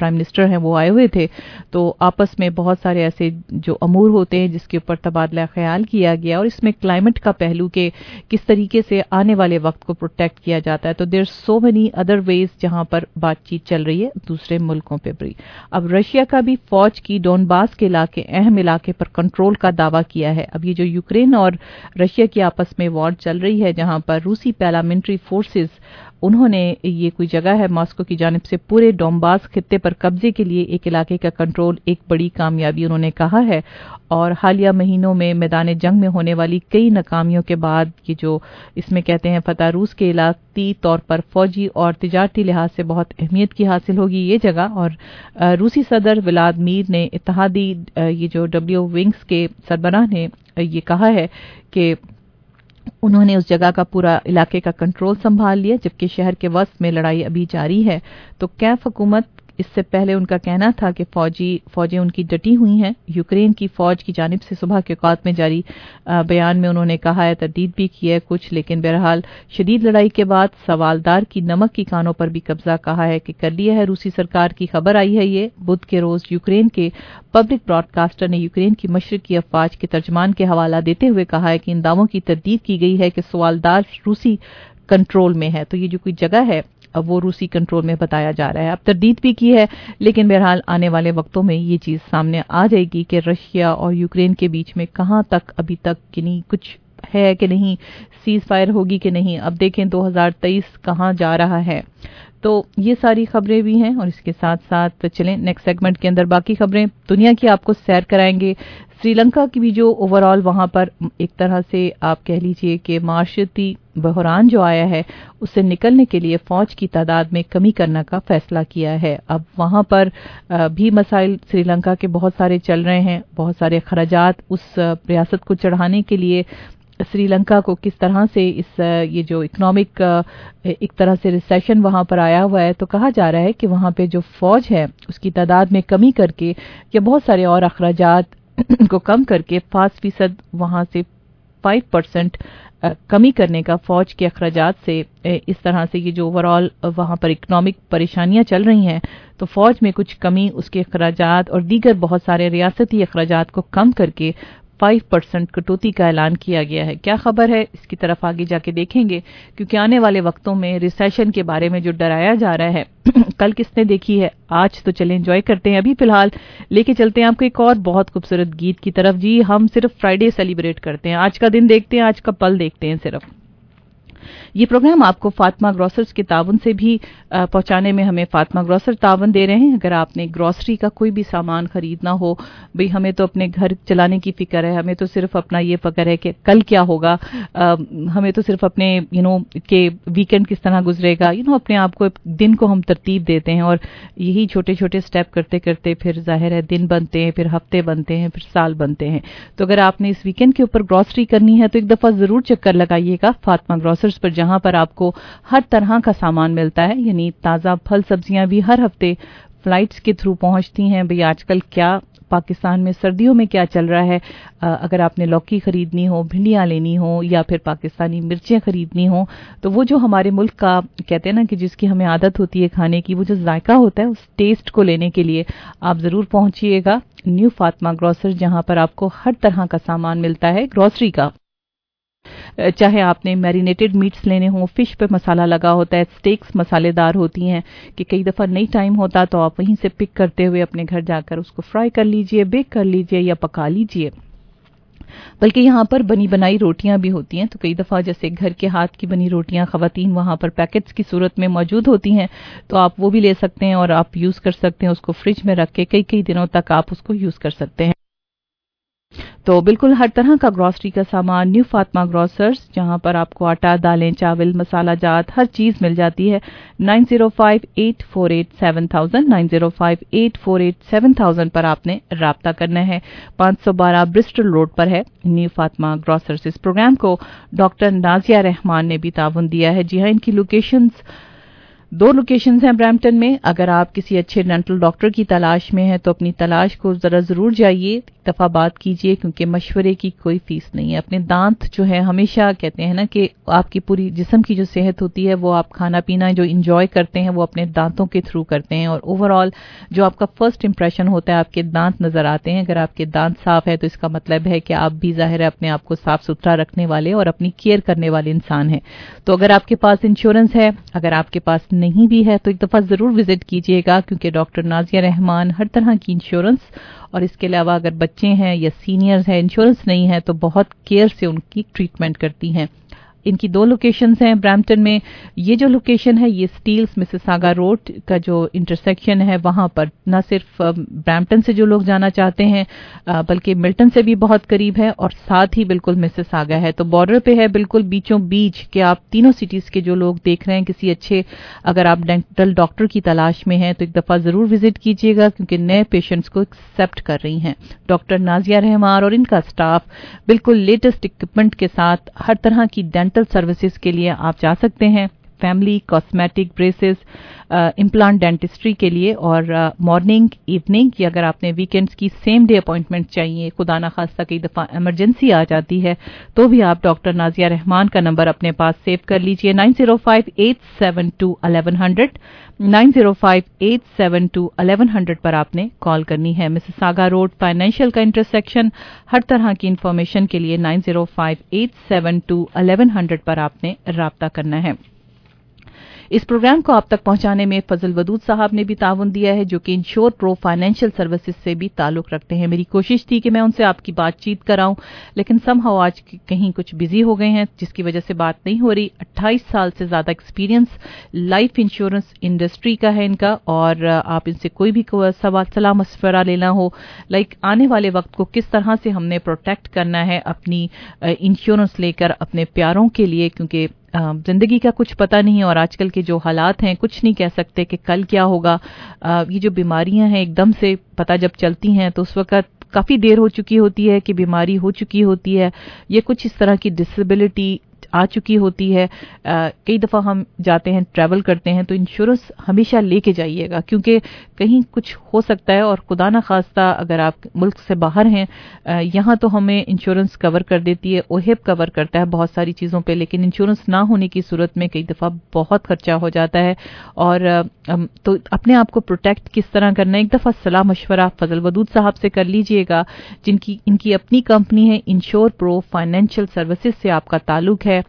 منسٹر ہیں وہ آئے ہوئے تھے، تو آپس میں بہت سارے ایسے جو امور ہوتے ہیں جس کے اوپر تبادلہ خیال کیا گیا اور اس میں کلائمیٹ کا پہلو کہ کس طریقے سے آنے والے وقت کو پروٹیکٹ کیا جاتا ہے، تو there so many other ways جہاں پر بات چیت چل رہی ہے دوسرے ملکوں پہ بھی۔ اب رشیا کا بھی فوج کی ڈون بعض کے علاقے، اہم علاقے پر کنٹرول کا دعویٰ کیا ہے۔ اب یہ جو یوکرین اور رشیا کی آپس میں وار چل رہی ہے، جہاں پر روسی پارلیمنٹری فورسز انہوں نے یہ کوئی جگہ ہے ماسکو کی جانب سے پورے ڈومباس خطے پر قبضے کے لیے ایک علاقے کا کنٹرول ایک بڑی کامیابی انہوں نے کہا ہے اور حالیہ مہینوں میں میدان جنگ میں ہونے والی کئی ناکامیوں کے بعد یہ جو اس میں کہتے ہیں فتح روس کے علاقتی طور پر فوجی اور تجارتی لحاظ سے بہت اہمیت کی حاصل ہوگی یہ جگہ اور روسی صدر ولاد میر نے اتحادی یہ جو ڈبلیو ونگس کے سربراہ نے یہ کہا ہے کہ انہوں نے اس جگہ کا پورا علاقے کا کنٹرول سنبھال لیا، جبکہ شہر کے وسط میں لڑائی ابھی جاری ہے۔ تو کیف حکومت اس سے پہلے ان کا کہنا تھا کہ فوجی فوجیں ان کی ڈٹی ہوئی ہیں۔ یوکرین کی فوج کی جانب سے صبح کے اوقات میں جاری بیان میں انہوں نے کہا ہے، تردید بھی کی ہے کچھ، لیکن بہرحال شدید لڑائی کے بعد سوالدار کی نمک کی کانوں پر بھی قبضہ کہا ہے کہ کر لیا ہے روسی سرکار کی خبر آئی ہے یہ۔ بدھ کے روز یوکرین کے پبلک براڈ کاسٹر نے یوکرین کی مشرقی افواج کے ترجمان کے حوالہ دیتے ہوئے کہا ہے کہ ان دعووں کی تردید کی گئی ہے کہ سوالدار روسی کنٹرول میں ہے۔ تو یہ جو کوئی جگہ ہے اب وہ روسی کنٹرول میں بتایا جا رہا ہے۔ اب تردید بھی کی ہے، لیکن بہرحال آنے والے وقتوں میں یہ چیز سامنے آ جائے گی کہ رشیا اور یوکرین کے بیچ میں کہاں تک ابھی تک کنی کچھ ہے کہ نہیں سیز فائر ہوگی کہ نہیں۔ اب دیکھیں دو ہزار تیئیس کہاں جا رہا ہے۔ تو یہ ساری خبریں بھی ہیں اور اس کے ساتھ ساتھ چلیں نیکسٹ سیگمنٹ کے اندر باقی خبریں۔ دنیا کی آپ کو سیر کرائیں گے۔ سری لنکا کی بھی جو اوور آل وہاں پر ایک طرح سے آپ کہہ لیجیے کہ معاشرتی بحران جو آیا ہے، اس سے نکلنے کے لیے فوج کی تعداد میں کمی کرنا کا فیصلہ کیا ہے۔ اب وہاں پر بھی مسائل سری لنکا کے بہت سارے چل رہے ہیں، بہت سارے اخراجات اس ریاست کو چڑھانے کے لیے سری لنکا کو کس طرح سے اس یہ جو اکنامک ایک طرح سے ریسیشن وہاں پر آیا ہوا ہے، تو کہا جا رہا ہے کہ وہاں پہ جو فوج ہے، اس کی تعداد میں کمی کر کے یا بہت سارے اور اخراجات کو کم کر کے پانچ فیصد وہاں سے فائیو پرسینٹ کمی کرنے کا فوج کے اخراجات سے اس طرح سے یہ جو اوور آل وہاں پر اکنامک پریشانیاں چل رہی ہیں، تو فوج میں کچھ کمی، اس کے اخراجات اور دیگر بہت سارے ریاستی اخراجات کو کم کر کے فائیو پرسینٹ کٹوتی کا اعلان کیا گیا ہے۔ کیا خبر ہے؟ اس کی طرف آگے جا کے دیکھیں گے، کیونکہ آنے والے وقتوں میں ریسیشن کے بارے میں جو ڈرایا جا رہا ہے، کل کس نے دیکھی ہے؟ آج تو چلے انجوائے کرتے ہیں۔ ابھی فی الحال لے کے چلتے ہیں آپ کو ایک اور بہت خوبصورت گیت کی طرف۔ جی ہم صرف فرائیڈے سیلیبریٹ کرتے ہیں۔ آج کا دن دیکھتے ہیں، آج کا پل دیکھتے ہیں صرف۔ یہ پروگرام آپ کو فاطمہ گروسرز کے تعاون سے بھی پہنچانے میں ہمیں فاطمہ گروسر تعاون دے رہے ہیں۔ اگر آپ نے گروسری کا کوئی بھی سامان خریدنا ہو، بھئی ہمیں تو اپنے گھر چلانے کی فکر ہے، ہمیں تو صرف اپنا یہ فکر ہے کہ کل کیا ہوگا ہمیں تو صرف اپنے یو نو کہ ویکینڈ کس طرح گزرے گا یو نو اپنے آپ کو دن کو ہم ترتیب دیتے ہیں اور یہی چھوٹے چھوٹے اسٹیپ کرتے کرتے پھر ظاہر ہے دن بنتے ہیں، پھر ہفتے بنتے ہیں، پھر سال بنتے ہیں۔ تو اگر آپ نے اس ویکینڈ کے اوپر گروسری کرنی ہے تو ایک دفعہ ضرور چکر لگائیے گا فاطمہ گروسر اسٹورز پر جہاں پر آپ کو ہر طرح کا سامان ملتا ہے یعنی تازہ پھل سبزیاں بھی ہر ہفتے فلائٹس کے تھرو پہنچتی ہیں۔ بھئی آج کل کیا پاکستان میں سردیوں میں کیا چل رہا ہے؟ اگر آپ نے لوکی خریدنی ہو، بھنڈیاں لینی ہو یا پھر پاکستانی مرچیں خریدنی ہوں، تو وہ جو ہمارے ملک کا کہتے ہیں نا کہ جس کی ہمیں عادت ہوتی ہے کھانے کی، وہ جو ذائقہ ہوتا ہے، اس ٹیسٹ کو لینے کے لیے آپ ضرور پہنچیے گا۔ نیو فاطمہ گروسر جہاں پر آپ کو ہر طرح کا سامان ملتا ہے گروسری کا۔ چاہے آپ نے میرینیٹڈ میٹس لینے ہوں فش پہ مسالہ لگا ہوتا ہے اسٹیکس مسالے دار ہوتی ہیں کہ کئی دفعہ نہیں ٹائم ہوتا تو آپ وہیں سے پک کرتے ہوئے اپنے گھر جا کر اس کو فرائی کر لیجیے بیک کر لیجیے یا پکا لیجیے۔ بلکہ یہاں پر بنی بنائی روٹیاں بھی ہوتی ہیں۔ تو کئی دفعہ جیسے گھر کے ہاتھ کی بنی روٹیاں، خواتین وہاں پر پیکٹس کی صورت میں موجود ہوتی ہیں، تو آپ وہ بھی لے سکتے ہیں اور آپ یوز کر سکتے ہیں اس کو فریج میں رکھ کے، کئی کئی دنوں تک آپ اس کو یوز کر سکتے ہیں۔ تو بالکل ہر طرح کا گراسری کا سامان، نیو فاطمہ گراسرز جہاں پر آپ کو آٹا، دالیں، چاول، مسالہ جات، ہر چیز مل جاتی ہے۔ Nine zero five eight four eight seven thousand, nine zero five eight four eight seven thousand پر آپ نے رابطہ کرنا ہے۔ پانچ سو بارہ برسٹل روڈ پر ہے۔ نیو فاطمہ گراسرز اس پروگرام کو ڈاکٹر نازیہ رحمان نے بھی تعاون دیا ہے۔ جی ہاں ان کی لوکیشنز دو لوکیشنز ہیں برامٹن میں۔ اگر آپ کسی اچھے ڈینٹل ڈاکٹر کی تلاش میں ہیں تو اپنی تلاش کو ذرا ضرور جائیے۔ دفعہ بات کیجیے، کیونکہ مشورے کی کوئی فیس نہیں ہے۔ اپنے دانت جو ہے ہمیشہ کہتے ہیں نا کہ آپ کی پوری جسم کی جو صحت ہوتی ہے، وہ آپ کھانا پینا جو انجوائے کرتے ہیں، وہ اپنے دانتوں کے تھرو کرتے ہیں۔ اور اوور آل جو آپ کا فرسٹ امپریشن ہوتا ہے، آپ کے دانت نظر آتے ہیں۔ اگر آپ کے دانت صاف ہے تو اس کا مطلب ہے کہ آپ بھی ظاہر ہے اپنے آپ کو صاف ستھرا رکھنے والے اور اپنی کیئر کرنے والے انسان ہیں۔ تو اگر آپ کے پاس انشورنس ہے، اگر آپ کے پاس نہیں بھی ہے، تو ایک دفعہ ضرور وزٹ کیجیے گا، کیونکہ ڈاکٹر نازیہ رحمان ہر طرح کی انشورنس اور اس کے علاوہ اگر بچے ہیں یا سینئرز ہیں انشورنس نہیں ہے تو بہت کیئر سے ان کی ٹریٹمنٹ کرتی ہیں۔ ان کی دو لوکیشنز ہیں برامپٹن میں۔ یہ جو لوکیشن ہے، یہ سٹیلز مسساگا روڈ کا جو انٹرسیکشن ہے، وہاں پر نہ صرف برامٹن سے جو لوگ جانا چاہتے ہیں بلکہ ملٹن سے بھی بہت قریب ہے اور ساتھ ہی بالکل مسساگا ہے۔ تو بارڈر پہ ہے بالکل بیچوں بیچ کہ آپ تینوں سٹیز کے جو لوگ دیکھ رہے ہیں، کسی اچھے، اگر آپ ڈینٹل ڈاکٹر کی تلاش میں ہیں، تو ایک دفعہ ضرور وزٹ کیجیے گا کیونکہ نئے پیشنٹس کو ایکسپٹ کر رہی ہیں۔ ڈاکٹر نازیہ رحمار اور ان کا سٹاف بالکل لیٹسٹ اکوپمنٹ کے ساتھ ہر طرح کی ڈینٹل ڈیجیٹل سروسز کے لیے آپ جا سکتے ہیں۔ Family cosmetic braces implant dentistry کے لیے اور مارننگ ایوننگ یا اگر آپ نے ویکینڈز کی سیم ڈے اپوائنٹمنٹ چاہیے، خدا نخواستہ کئی دفعہ ایمرجنسی آ جاتی ہے، تو بھی آپ ڈاکٹر نازیہ رحمان کا نمبر اپنے پاس سیو کر لیجیے، nine zero five eight seven two eleven hundred, nine zero five eight seven two eleven hundred پر آپ نے کال کرنی ہے۔ مسز ساگا روڈ، فائنینشیل کا انٹرسیکشن ہر طرح کی انفارمیشن کے لیے nine zero five eight seven two eleven hundred پر آپ نے رابطہ کرنا ہے۔ اس پروگرام کو آپ تک پہنچانے میں فضل ودود صاحب نے بھی تعاون دیا ہے، جو کہ انشور پرو فائنینشیل سروسز سے بھی تعلق رکھتے ہیں۔ میری کوشش تھی کہ میں ان سے آپ کی بات چیت کراؤں، لیکن سم ہاؤ آج کہیں کچھ بزی ہو گئے ہیں، جس کی وجہ سے بات نہیں ہو رہی۔ اٹھائیس سال سے زیادہ ایکسپیرینس لائف انشورنس انڈسٹری کا ہے ان کا، اور آپ ان سے کوئی بھی سوال صلاح مشورہ لینا ہو لائک آنے والے وقت کو کس طرح سے ہم نے پروٹیکٹ کرنا ہے اپنی uh, انشورنس لے کر اپنے پیاروں کے لیے، کیونکہ زندگی کا کچھ پتہ نہیں اور آج کل کے جو حالات ہیں، کچھ نہیں کہہ سکتے کہ کل کیا ہوگا۔ یہ جو بیماریاں ہیں، ایک دم سے پتہ جب چلتی ہیں تو اس وقت کافی دیر ہو چکی ہوتی ہے کہ بیماری ہو چکی ہوتی ہے۔ یہ کچھ اس طرح کی ڈسیبلٹی آ چکی ہوتی ہے۔ کئی دفعہ ہم جاتے ہیں ٹریول کرتے ہیں تو انشورنس ہمیشہ لے کے جائیے گا۔ کیونکہ کہیں کچھ ہو سکتا ہے اور خدا نخواستہ اگر آپ ملک سے باہر ہیں یہاں تو ہمیں انشورنس کور کر دیتی ہے اوہیب کور کرتا ہے بہت ساری چیزوں پہ، لیکن انشورنس نہ ہونے کی صورت میں کئی دفعہ بہت خرچہ ہو جاتا ہے۔ اور تو اپنے آپ کو پروٹیکٹ کس طرح کرنا ہے؟ ایک دفعہ صلاح مشورہ فضل ودود صاحب سے کر لیجیے گا۔ جن کی، ان کی اپنی کمپنی ہے انشور پرو فائنینشیل سروسز سے آپ کا تعلق ہے۔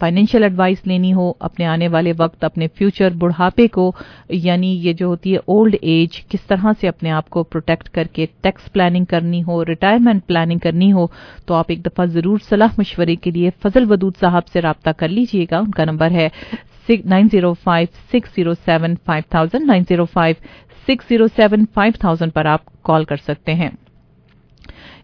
فائنینشیل ایڈوائس لینی ہو، اپنے آنے والے وقت، اپنے فیوچر بڑھاپے کو یعنی یہ جو ہوتی ہے اولڈ ایج کس طرح سے اپنے آپ کو پروٹیکٹ کر کے ٹیکس پلاننگ کرنی ہو ریٹائرمنٹ پلاننگ کرنی ہو، تو آپ ایک دفعہ ضرور صلاح مشورے کے لیے فضل ودود صاحب سے رابطہ کر لیجیے گا۔ ان کا نمبر ہے nine zero five six zero seven five thousand nine zero five six zero seven five thousand پر آپ کال کر سکتے ہیں۔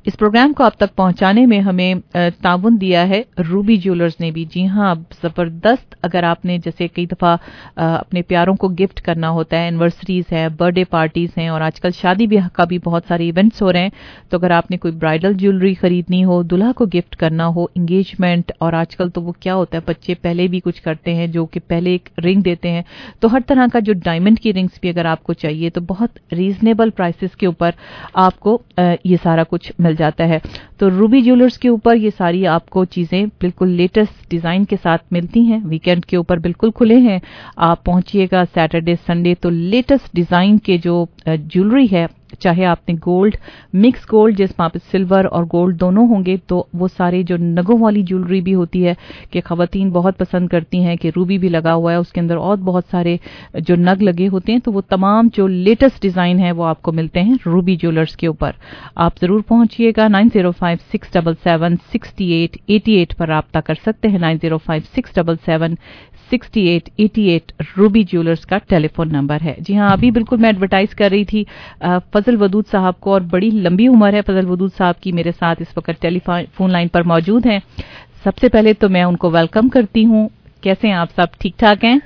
اس پروگرام کو آپ تک پہنچانے میں ہمیں تعاون دیا ہے۔ روبی جیولرز نے بھی۔ جی ہاں زبردست اگر آپ نے جیسے کئی دفعہ اپنے پیاروں کو گفٹ کرنا ہوتا ہے انورسریز ہے برتھ ڈے پارٹیز ہیں، اور آج کل شادی بیاہ کا بھی بہت سارے ایونٹس ہو رہے ہیں، تو اگر آپ نے کوئی برائڈل جیولری خریدنی ہو، دلہا کو گفٹ کرنا ہو انگیجمنٹ اور آج کل تو وہ کیا ہوتا ہے، بچے پہلے بھی کچھ کرتے ہیں جو کہ پہلے ایک رنگ دیتے ہیں، تو ہر طرح کا جو ڈائمنڈ کی رنگس بھی اگر آپ کو چاہیے، تو بہت ریزنیبل پرائسز کے اوپر آپ کو یہ سارا کچھ مل ڈھل جاتا ہے۔ تو روبی جیولرز کے اوپر یہ ساری آپ کو چیزیں بالکل لیٹسٹ ڈیزائن کے ساتھ ملتی ہیں۔ ویکینڈ کے اوپر بالکل کھلے ہیں۔ آپ پہنچیے گا سیٹرڈے سنڈے تو لیٹسٹ ڈیزائن کے جو جیولری ہے چاہے آپ نے گولڈ مکس گولڈ جس میں آپ سلور اور گولڈ دونوں ہوں گے، تو وہ سارے جو نگوں والی جولری بھی ہوتی ہے کہ خواتین بہت پسند کرتی ہیں، کہ روبی بھی لگا ہوا ہے، اس کے اندر اور بہت سارے جو نگ لگے ہوتے ہیں، تو وہ تمام جو لیٹسٹ ڈیزائن ہے وہ آپ کو ملتے ہیں روبی جولرس کے اوپر۔ آپ ضرور پہنچیے گا nine zero five six double seven sixty eight eighty eight پر رابطہ کر سکتے ہیں، nine zero five six double seven sixty eight eighty eight Ruby jewellers کا ٹیلی فون نمبر ہے۔ جی ہاں ابھی بالکل میں ایڈورٹائز کر رہی تھی فضل ودود صاحب کو اور بڑی لمبی عمر ہے فضل ودود صاحب کی میرے ساتھ اس وقت ٹیلی فون لائن پر موجود ہیں۔ سب سے پہلے تو میں ان کو ویلکم کرتی ہوں۔ کیسے ہیں آپ سب؟ ٹھیک ٹھاک ہیں؟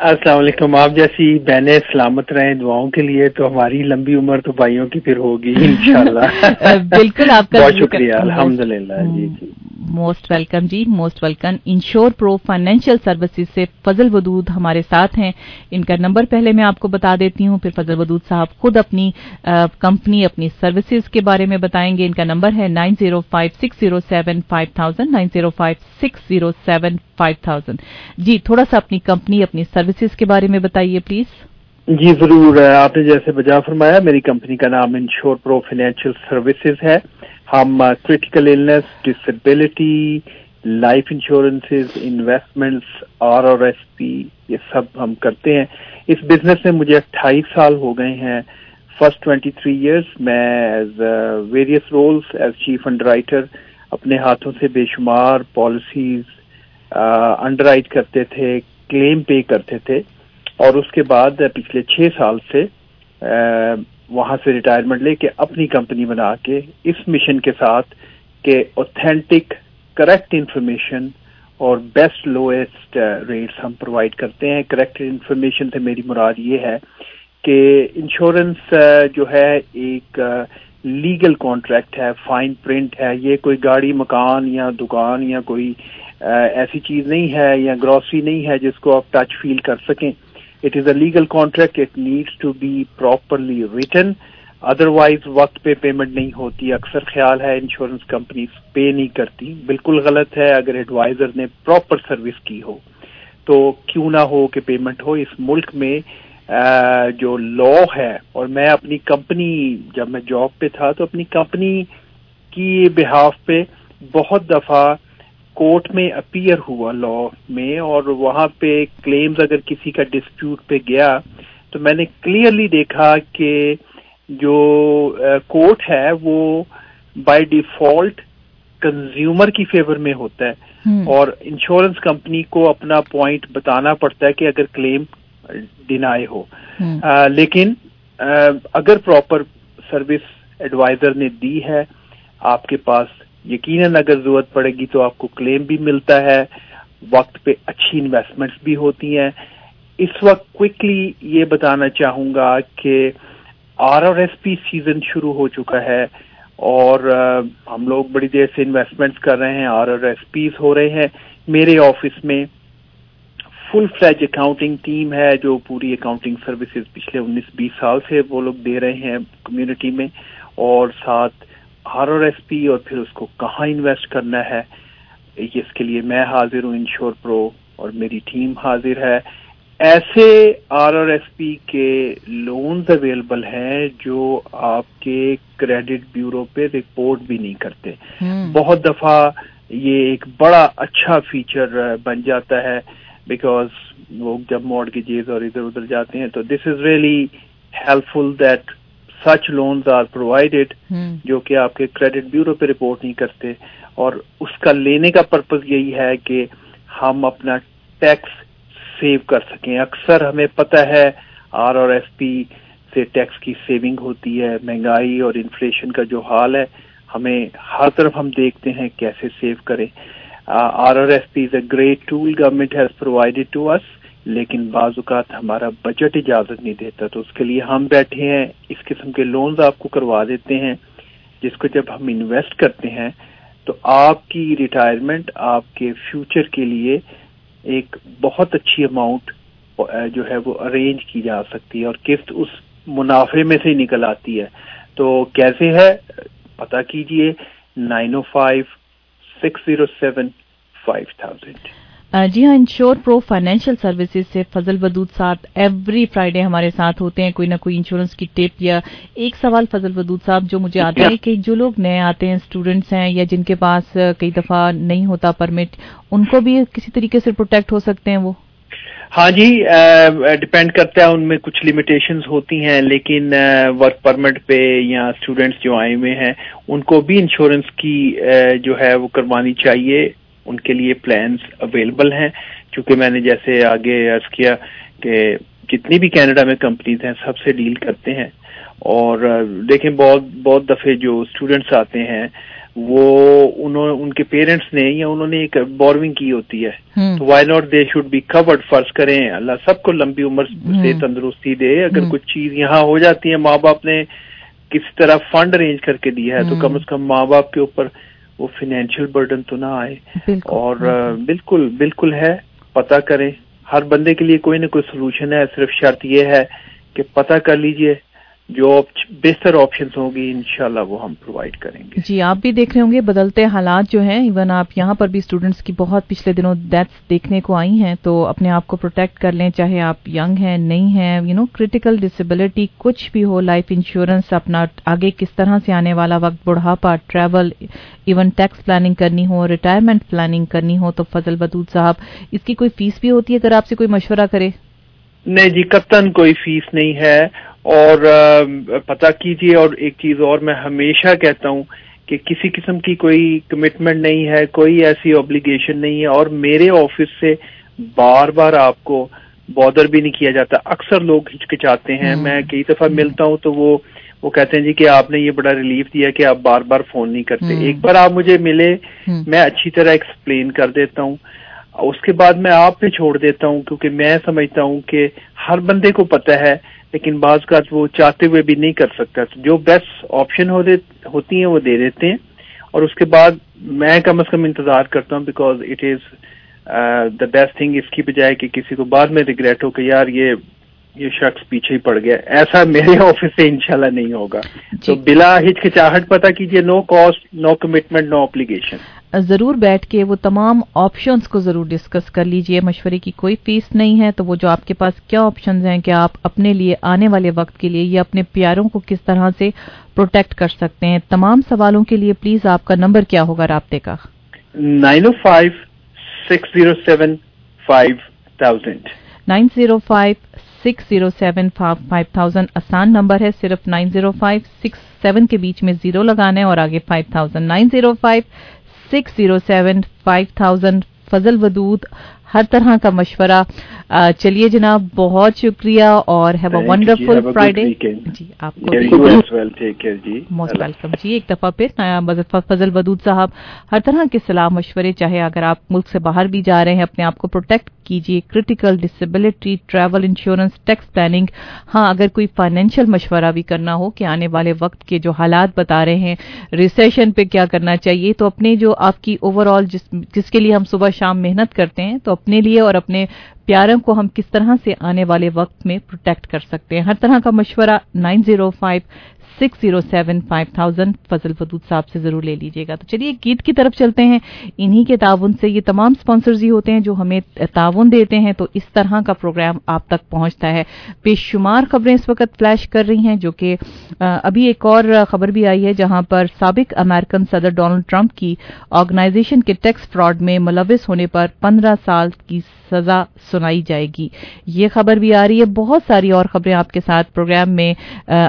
السلام علیکم۔ آپ جیسی بہنیں سلامت رہیں دعاؤں کے لیے تو ہماری لمبی عمر تو بھائیوں کی پھر ہوگی انشاءاللہ۔ بالکل آپ کا بہت شکریہ الحمد للہ جی جی۔ موسٹ ویلکم جی most welcome insure pro financial services سے فضل ودود ہمارے ساتھ ہیں۔ ان کا نمبر پہلے میں آپ کو بتا دیتی ہوں، پھر فضل ودود صاحب خود اپنی کمپنی اپنی سروسز کے بارے میں بتائیں گے۔ ان کا نمبر ہے nine zero five six zero seven five thousand, nine zero five six zero seven five thousand. جی تھوڑا سا اپنی کمپنی اپنی سروسز کے بارے میں بتائیے پلیز۔ جی ضرور آپ نے جیسے بجا فرمایا، میری کمپنی کا نام انشور پرو فائنینشیل سروسز ہے۔ ہم critical illness disability life insurances investments R اور ایس پی یہ سب ہم کرتے ہیں۔ اس بزنس میں مجھے اٹھائیس سال ہو گئے ہیں۔ فرسٹ ٹوینٹی تھری ایئرس میں as various roles as chief underwriter اپنے ہاتھوں سے بے شمار پالیسیز انڈر رائٹ کرتے تھے کلیم پے کرتے تھے۔ اور اس کے بعد پچھلے چھ سال سے وہاں سے ریٹائرمنٹ لے کے اپنی کمپنی بنا کے اس مشن کے ساتھ کہ اوتھینٹک کریکٹ انفارمیشن اور بیسٹ لوئسٹ ریٹس ہم پرووائڈ کرتے ہیں۔ کریکٹ انفارمیشن سے میری مراد یہ ہے کہ انشورنس جو ہے ایک لیگل کانٹریکٹ ہے فائن پرنٹ ہے۔ یہ کوئی گاڑی، مکان یا دکان یا کوئی ایسی چیز نہیں ہے یا گروسری نہیں ہے جس کو آپ ٹچ فیل کر سکیں۔ It is a legal contract it needs to be properly written otherwise وقت پہ پیمنٹ نہیں ہوتی. اکثر خیال ہے انشورنس کمپنیز پے نہیں کرتی. بالکل غلط ہے اگر ایڈوائزر نے پراپر سروس کی ہو. تو کیوں نہ ہو کہ پیمنٹ ہو. اس ملک میں جو لا ہے، اور میں اپنی کمپنی جب میں جاب پہ تھا تو اپنی کمپنی کی بہاف پہ بہت دفعہ کورٹ میں اپیئر ہوا لا میں اور وہاں پہ کلیمز اگر کسی کا ڈسپیوٹ پہ گیا تو میں نے کلیئرلی دیکھا کہ جو کورٹ ہے وہ بائی ڈیفالٹ کنزیومر کی فیور میں ہوتا ہے اور انشورنس کمپنی کو اپنا پوائنٹ بتانا پڑتا ہے کہ اگر کلیم ڈینائی ہو۔ لیکن اگر پراپر سروس ایڈوائزر نے دی ہے آپ کے پاس یقیناً اگر ضرورت پڑے گی تو آپ کو کلیم بھی ملتا ہے، وقت پہ اچھی انویسٹمنٹس بھی ہوتی ہیں۔ اس وقت کوکلی یہ بتانا چاہوں گا کہ R R S P season شروع ہو چکا ہے اور ہم لوگ بڑی دیر سے انویسٹمنٹس کر رہے ہیں آر آر ایس پیز ہو رہے ہیں۔ میرے آفس میں فل فلیج اکاؤنٹنگ ٹیم ہے جو پوری اکاؤنٹنگ سروسز پچھلے انیس بیس سال سے وہ لوگ دے رہے ہیں کمیونٹی میں اور ساتھ آر اور ایس پی اور پھر اس کو کہاں انویسٹ کرنا ہے اس کے لیے میں حاضر ہوں انشور پرو اور میری ٹیم حاضر ہے۔ ایسے آر اور ایس پی کے لونز اویلیبل ہیں جو آپ کے کریڈٹ بیورو پہ رپورٹ بھی نہیں کرتے۔ بہت دفعہ یہ ایک بڑا اچھا فیچر بن جاتا ہے بیکاز وہ جب موڈ اور ادھر ادھر جاتے ہیں تو this is really helpful that such loans are provided جو کہ آپ کے کریڈٹ بیورو پہ رپورٹ نہیں کرتے اور اس کا لینے کا پرپز یہی ہے کہ ہم اپنا ٹیکس سیو کر سکیں۔ اکثر ہمیں پتہ ہے آر اور ایف پی سے ٹیکس کی سیونگ ہوتی ہے مہنگائی اور انفلیشن کا جو حال ہے ہمیں ہر طرف ہم دیکھتے ہیں کیسے سیو کریں۔ آر اور F P is a great tool government has provided to us لیکن بعض اوقات ہمارا بجٹ اجازت نہیں دیتا، تو اس کے لیے ہم بیٹھے ہیں، اس قسم کے لونز آپ کو کروا دیتے ہیں، جس کو جب ہم انویسٹ کرتے ہیں، تو آپ کی ریٹائرمنٹ آپ کے فیوچر کے لیے ایک بہت اچھی اماؤنٹ جو ہے وہ ارینج کی جا سکتی ہے اور قسط اس منافع میں سے نکل آتی ہے۔ تو کیسے ہے؟ پتا کیجیے، nine O five, six zero seven, five thousand. جی ہاں انشور پرو فائنینشیل سروسز سے فضل ودود صاحب ایوری فرائیڈے ہمارے ساتھ ہوتے ہیں، کوئی نہ کوئی انشورنس کی ٹپ یا ایک سوال فضل ودود صاحب جو مجھے آتا ہے کہ جو لوگ نئے آتے ہیں اسٹوڈنٹس ہیں یا جن کے پاس کئی دفعہ نہیں ہوتا پرمٹ ان کو بھی کسی طریقے سے پروٹیکٹ ہو سکتے ہیں وہ؟ ہاں جی ڈپینڈ کرتا ہے، ان میں کچھ لمیٹیشنز ہوتی ہیں، لیکن ورک پرمٹ پہ یا اسٹوڈنٹس جو آئے ہوئے ہیں، ان کو بھی انشورنس کی جو ہے وہ کروانی چاہیے۔ ان کے لیے پلانز اویلیبل ہیں. چونکہ میں نے جیسے آگے عرض کیا کہ جتنی بھی کینیڈا میں کمپنیز ہیں سب سے ڈیل کرتے ہیں. اور دیکھیں بہت بہت دفعہ جو اسٹوڈینٹس آتے ہیں وہ انہوں ان کے پیرنٹس نے یا انہوں نے ایک بورونگ کی ہوتی ہے. تو why not they should be covered فرض کریں؟ اللہ سب کو لمبی عمر سے تندرستی دے۔ اگر کچھ چیز یہاں ہو جاتی ہے ماں باپ نے کسی طرح فنڈ ارینج کر کے دیا ہے تو کم از کم ماں باپ کے اوپر وہ فائنینشیل برڈن تو نہ آئے۔ اور بالکل۔ بالکل ہے پتہ کریں۔ ہر بندے کے لیے کوئی نہ کوئی سولوشن ہے صرف شرط یہ ہے کہ پتہ کر لیجیے جو بہتر آپشنز ہوں گی انشاءاللہ وہ ہم پرووائڈ کریں گے۔ جی آپ بھی دیکھ رہے ہوں گے بدلتے حالات جو ہیں ایون آپ یہاں پر بھی اسٹوڈنٹس کی بہت پچھلے دنوں ڈیتھس دیکھنے کو آئی ہیں تو اپنے آپ کو پروٹیکٹ کر لیں چاہے آپ ینگ ہیں نہیں ہیں یو نو کریٹیکل ڈسبلٹی کچھ بھی ہو لائف انشورنس اپنا آگے کس طرح سے آنے والا وقت بڑھاپا ٹریول ایون ٹیکس پلاننگ کرنی ہو ریٹائرمنٹ پلاننگ کرنی ہو تو فضل بدود صاحب اس کی کوئی فیس بھی ہوتی ہے اگر آپ سے کوئی مشورہ کرے؟ نہیں جی قطن کوئی فیس نہیں ہے۔ اور پتہ کیجیے اور ایک چیز اور میں ہمیشہ کہتا ہوں کہ کسی قسم کی کوئی کمٹمنٹ نہیں ہے کوئی ایسی اوبلیگیشن نہیں ہے اور میرے آفس سے بار بار آپ کو بادر بھی نہیں کیا جاتا۔ اکثر لوگ ہچکچاتے ہیں۔ میں کئی دفعہ ملتا ہوں تو وہ وہ کہتے ہیں جی کہ آپ نے یہ بڑا ریلیف دیا کہ آپ بار بار فون نہیں کرتے۔ ایک بار آپ مجھے ملے میں اچھی طرح ایکسپلین کر دیتا ہوں۔ اس کے بعد میں آپ پہ چھوڑ دیتا ہوں کیونکہ میں سمجھتا ہوں کہ ہر بندے کو پتہ ہے لیکن بعض کا وہ چاہتے ہوئے بھی نہیں کر سکتا۔ جو بیسٹ آپشن ہوتی ہیں وہ دے دیتے ہیں۔ اور اس کے بعد میں کم از کم انتظار کرتا ہوں because it is the best thing اس کی بجائے کہ کسی کو بعد میں ریگریٹ ہو کہ یار یہ یہ شخص پیچھے ہی پڑ گیا۔ ایسا میرے آفس سے انشاءاللہ نہیں ہوگا۔ جی۔ تو بلا ہچکچاہٹ پتا کیجیے نو کاسٹ نو کمٹمنٹ نو اپلیگیشن ضرور بیٹھ کے وہ تمام آپشنز کو ضرور ڈسکس کر لیجیے۔ مشورے کی کوئی فیس نہیں ہے تو وہ جو آپ کے پاس کیا آپشنز ہیں کہ آپ اپنے لیے آنے والے وقت کے لیے یا اپنے پیاروں کو کس طرح سے پروٹیکٹ کر سکتے ہیں۔ تمام سوالوں کے لیے پلیز آپ کا نمبر کیا ہوگا رابطے کا؟ Nine O five six zero seven five thousand. Nine zero five six zero seven five thousand آسان نمبر ہے۔ صرف nine zero five six seven کے بیچ میں زیرو لگانا ہے اور آگے five thousand. Nine zero five six zero seven five thousand Fazal Wadood ہر طرح کا مشورہ. چلیے جناب بہت شکریہ اور ہیو اے ونڈرفل فرائیڈے جی آپ کو موسٹ ویلکم جی ایک دفعہ پھر فضل ودود صاحب ہر طرح کے سلام مشورے چاہے اگر آپ ملک سے باہر بھی جا رہے ہیں اپنے آپ کو پروٹیکٹ کیجیے critical disability travel insurance tax planning ہاں اگر کوئی فائنینشیل مشورہ بھی کرنا ہو کہ آنے والے وقت کے جو حالات بتا رہے ہیں ریسیشن پہ کیا کرنا چاہیے، تو اپنے جو آپ کی اوور آل جس جس کے لیے ہم صبح شام محنت کرتے ہیں، تو اپنے لیے اور اپنے پیاروں کو ہم کس طرح سے آنے والے وقت میں پروٹیکٹ کر سکتے ہیں؟ ہر طرح کا مشورہ nine zero five six zero seven five thousand Fazal Wadood sahab سے ضرور لے لیجیے گا۔ تو چلیے گیت کی طرف چلتے ہیں۔ انہی کے تعاون سے یہ تمام سپانسرز ہی ہوتے ہیں جو ہمیں تعاون دیتے ہیں۔ تو اس طرح کا پروگرام آپ تک پہنچتا ہے۔ بے شمار خبریں اس وقت فلیش کر رہی ہیں، جو کہ ابھی ایک اور خبر بھی آئی ہے، جہاں پر سابق امریکن صدر ڈونلڈ ٹرمپ کی آرگنائزیشن کے ٹیکس فراڈ میں ملوث ہونے پر پندرہ سال کی سزا سنائی جائے گی۔ یہ خبر بھی آ رہی ہے۔ بہت ساری اور خبریں آپ کے ساتھ پروگرام میں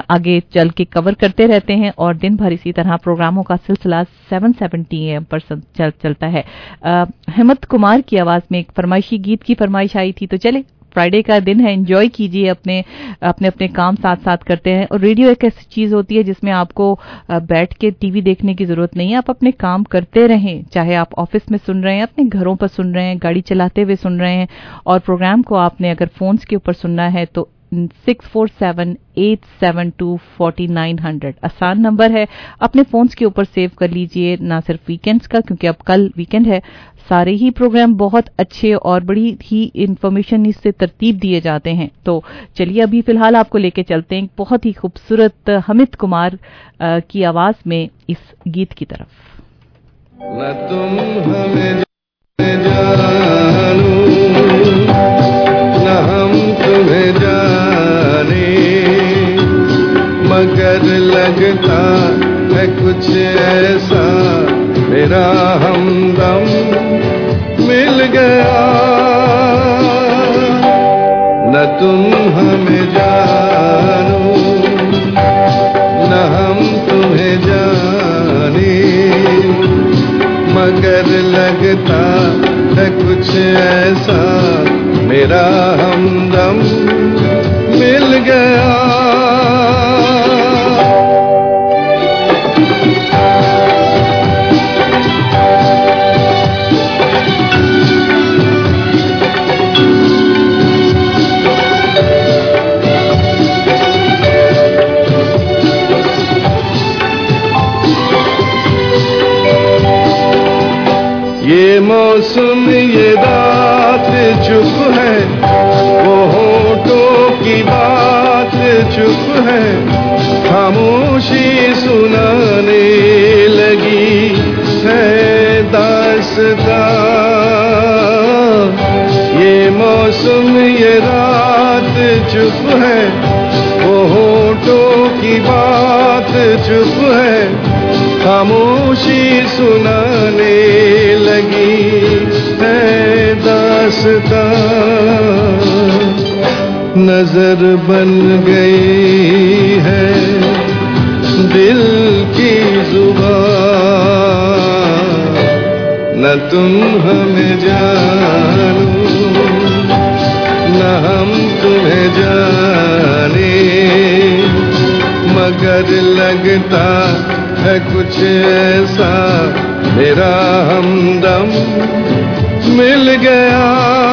آگے چل کے کور کرتے رہتے ہیں اور دن بھر اسی طرح پروگراموں کا سلسلہ سیون سیونٹی ایم پر چل چلتا ہے۔ ہمت کمار کی آواز میں ایک فرمائشی گیت کی فرمائش آئی تھی تو چلے، فرائیڈے کا دن ہے، انجوائے کیجیے اپنے اپنے اپنے کام ساتھ ساتھ کرتے ہیں۔ اور ریڈیو ایک ایسی چیز ہوتی ہے جس میں آپ کو بیٹھ کے ٹی وی دیکھنے کی ضرورت نہیں ہے آپ اپنے کام کرتے رہیں۔ چاہے آپ آفس میں سن رہے ہیں، اپنے گھروں پر سن رہے ہیں، گاڑی چلاتے ہوئے سن رہے ہیں اور پروگرام کو آپ نے اگر فونز کے اوپر سننا ہے تو six four seven eight seven two forty nine hundred آسان نمبر ہے۔ اپنے فونز کے اوپر سیو کر لیجیے، نہ صرف ویکنڈز کا، کیونکہ اب کل ویکینڈ ہے۔ سارے ہی پروگرام بہت اچھے اور بڑی ہی انفارمیشن اس سے ترتیب دیے جاتے ہیں۔ تو چلیے، ابھی فی الحال آپ کو لے کے چلتے ہیں بہت ہی خوبصورت حمد کمار کی آواز میں اس گیت کی طرف۔ نہ تم ہمیں جانو نہ ہم تمہیں جانو مگر لگتا ہے کچھ ایسا، میرا ہمدم مل گیا۔ نہ تم ہمیں جانو، نہ ہم تمہیں جانے مگر لگتا ہے کچھ ایسا، میرا ہمدم مل گیا۔ موسم یہ رات چپ ہے، وہ ہوٹوں کی بات چپ ہے۔ خاموشی سنانے لگی ہے داستان یہ موسم یہ رات چپ ہے، وہ ہوٹوں کی بات چپ ہے۔ خاموشی سنانے لگی ہے داستان۔ نظر بن گئی ہے دل کی زبان۔ نہ تم ہمیں جانو، نہ ہم تمہیں جانے۔ مگر لگتا ہے کچھ ایسا میرا ہمدم مل گیا۔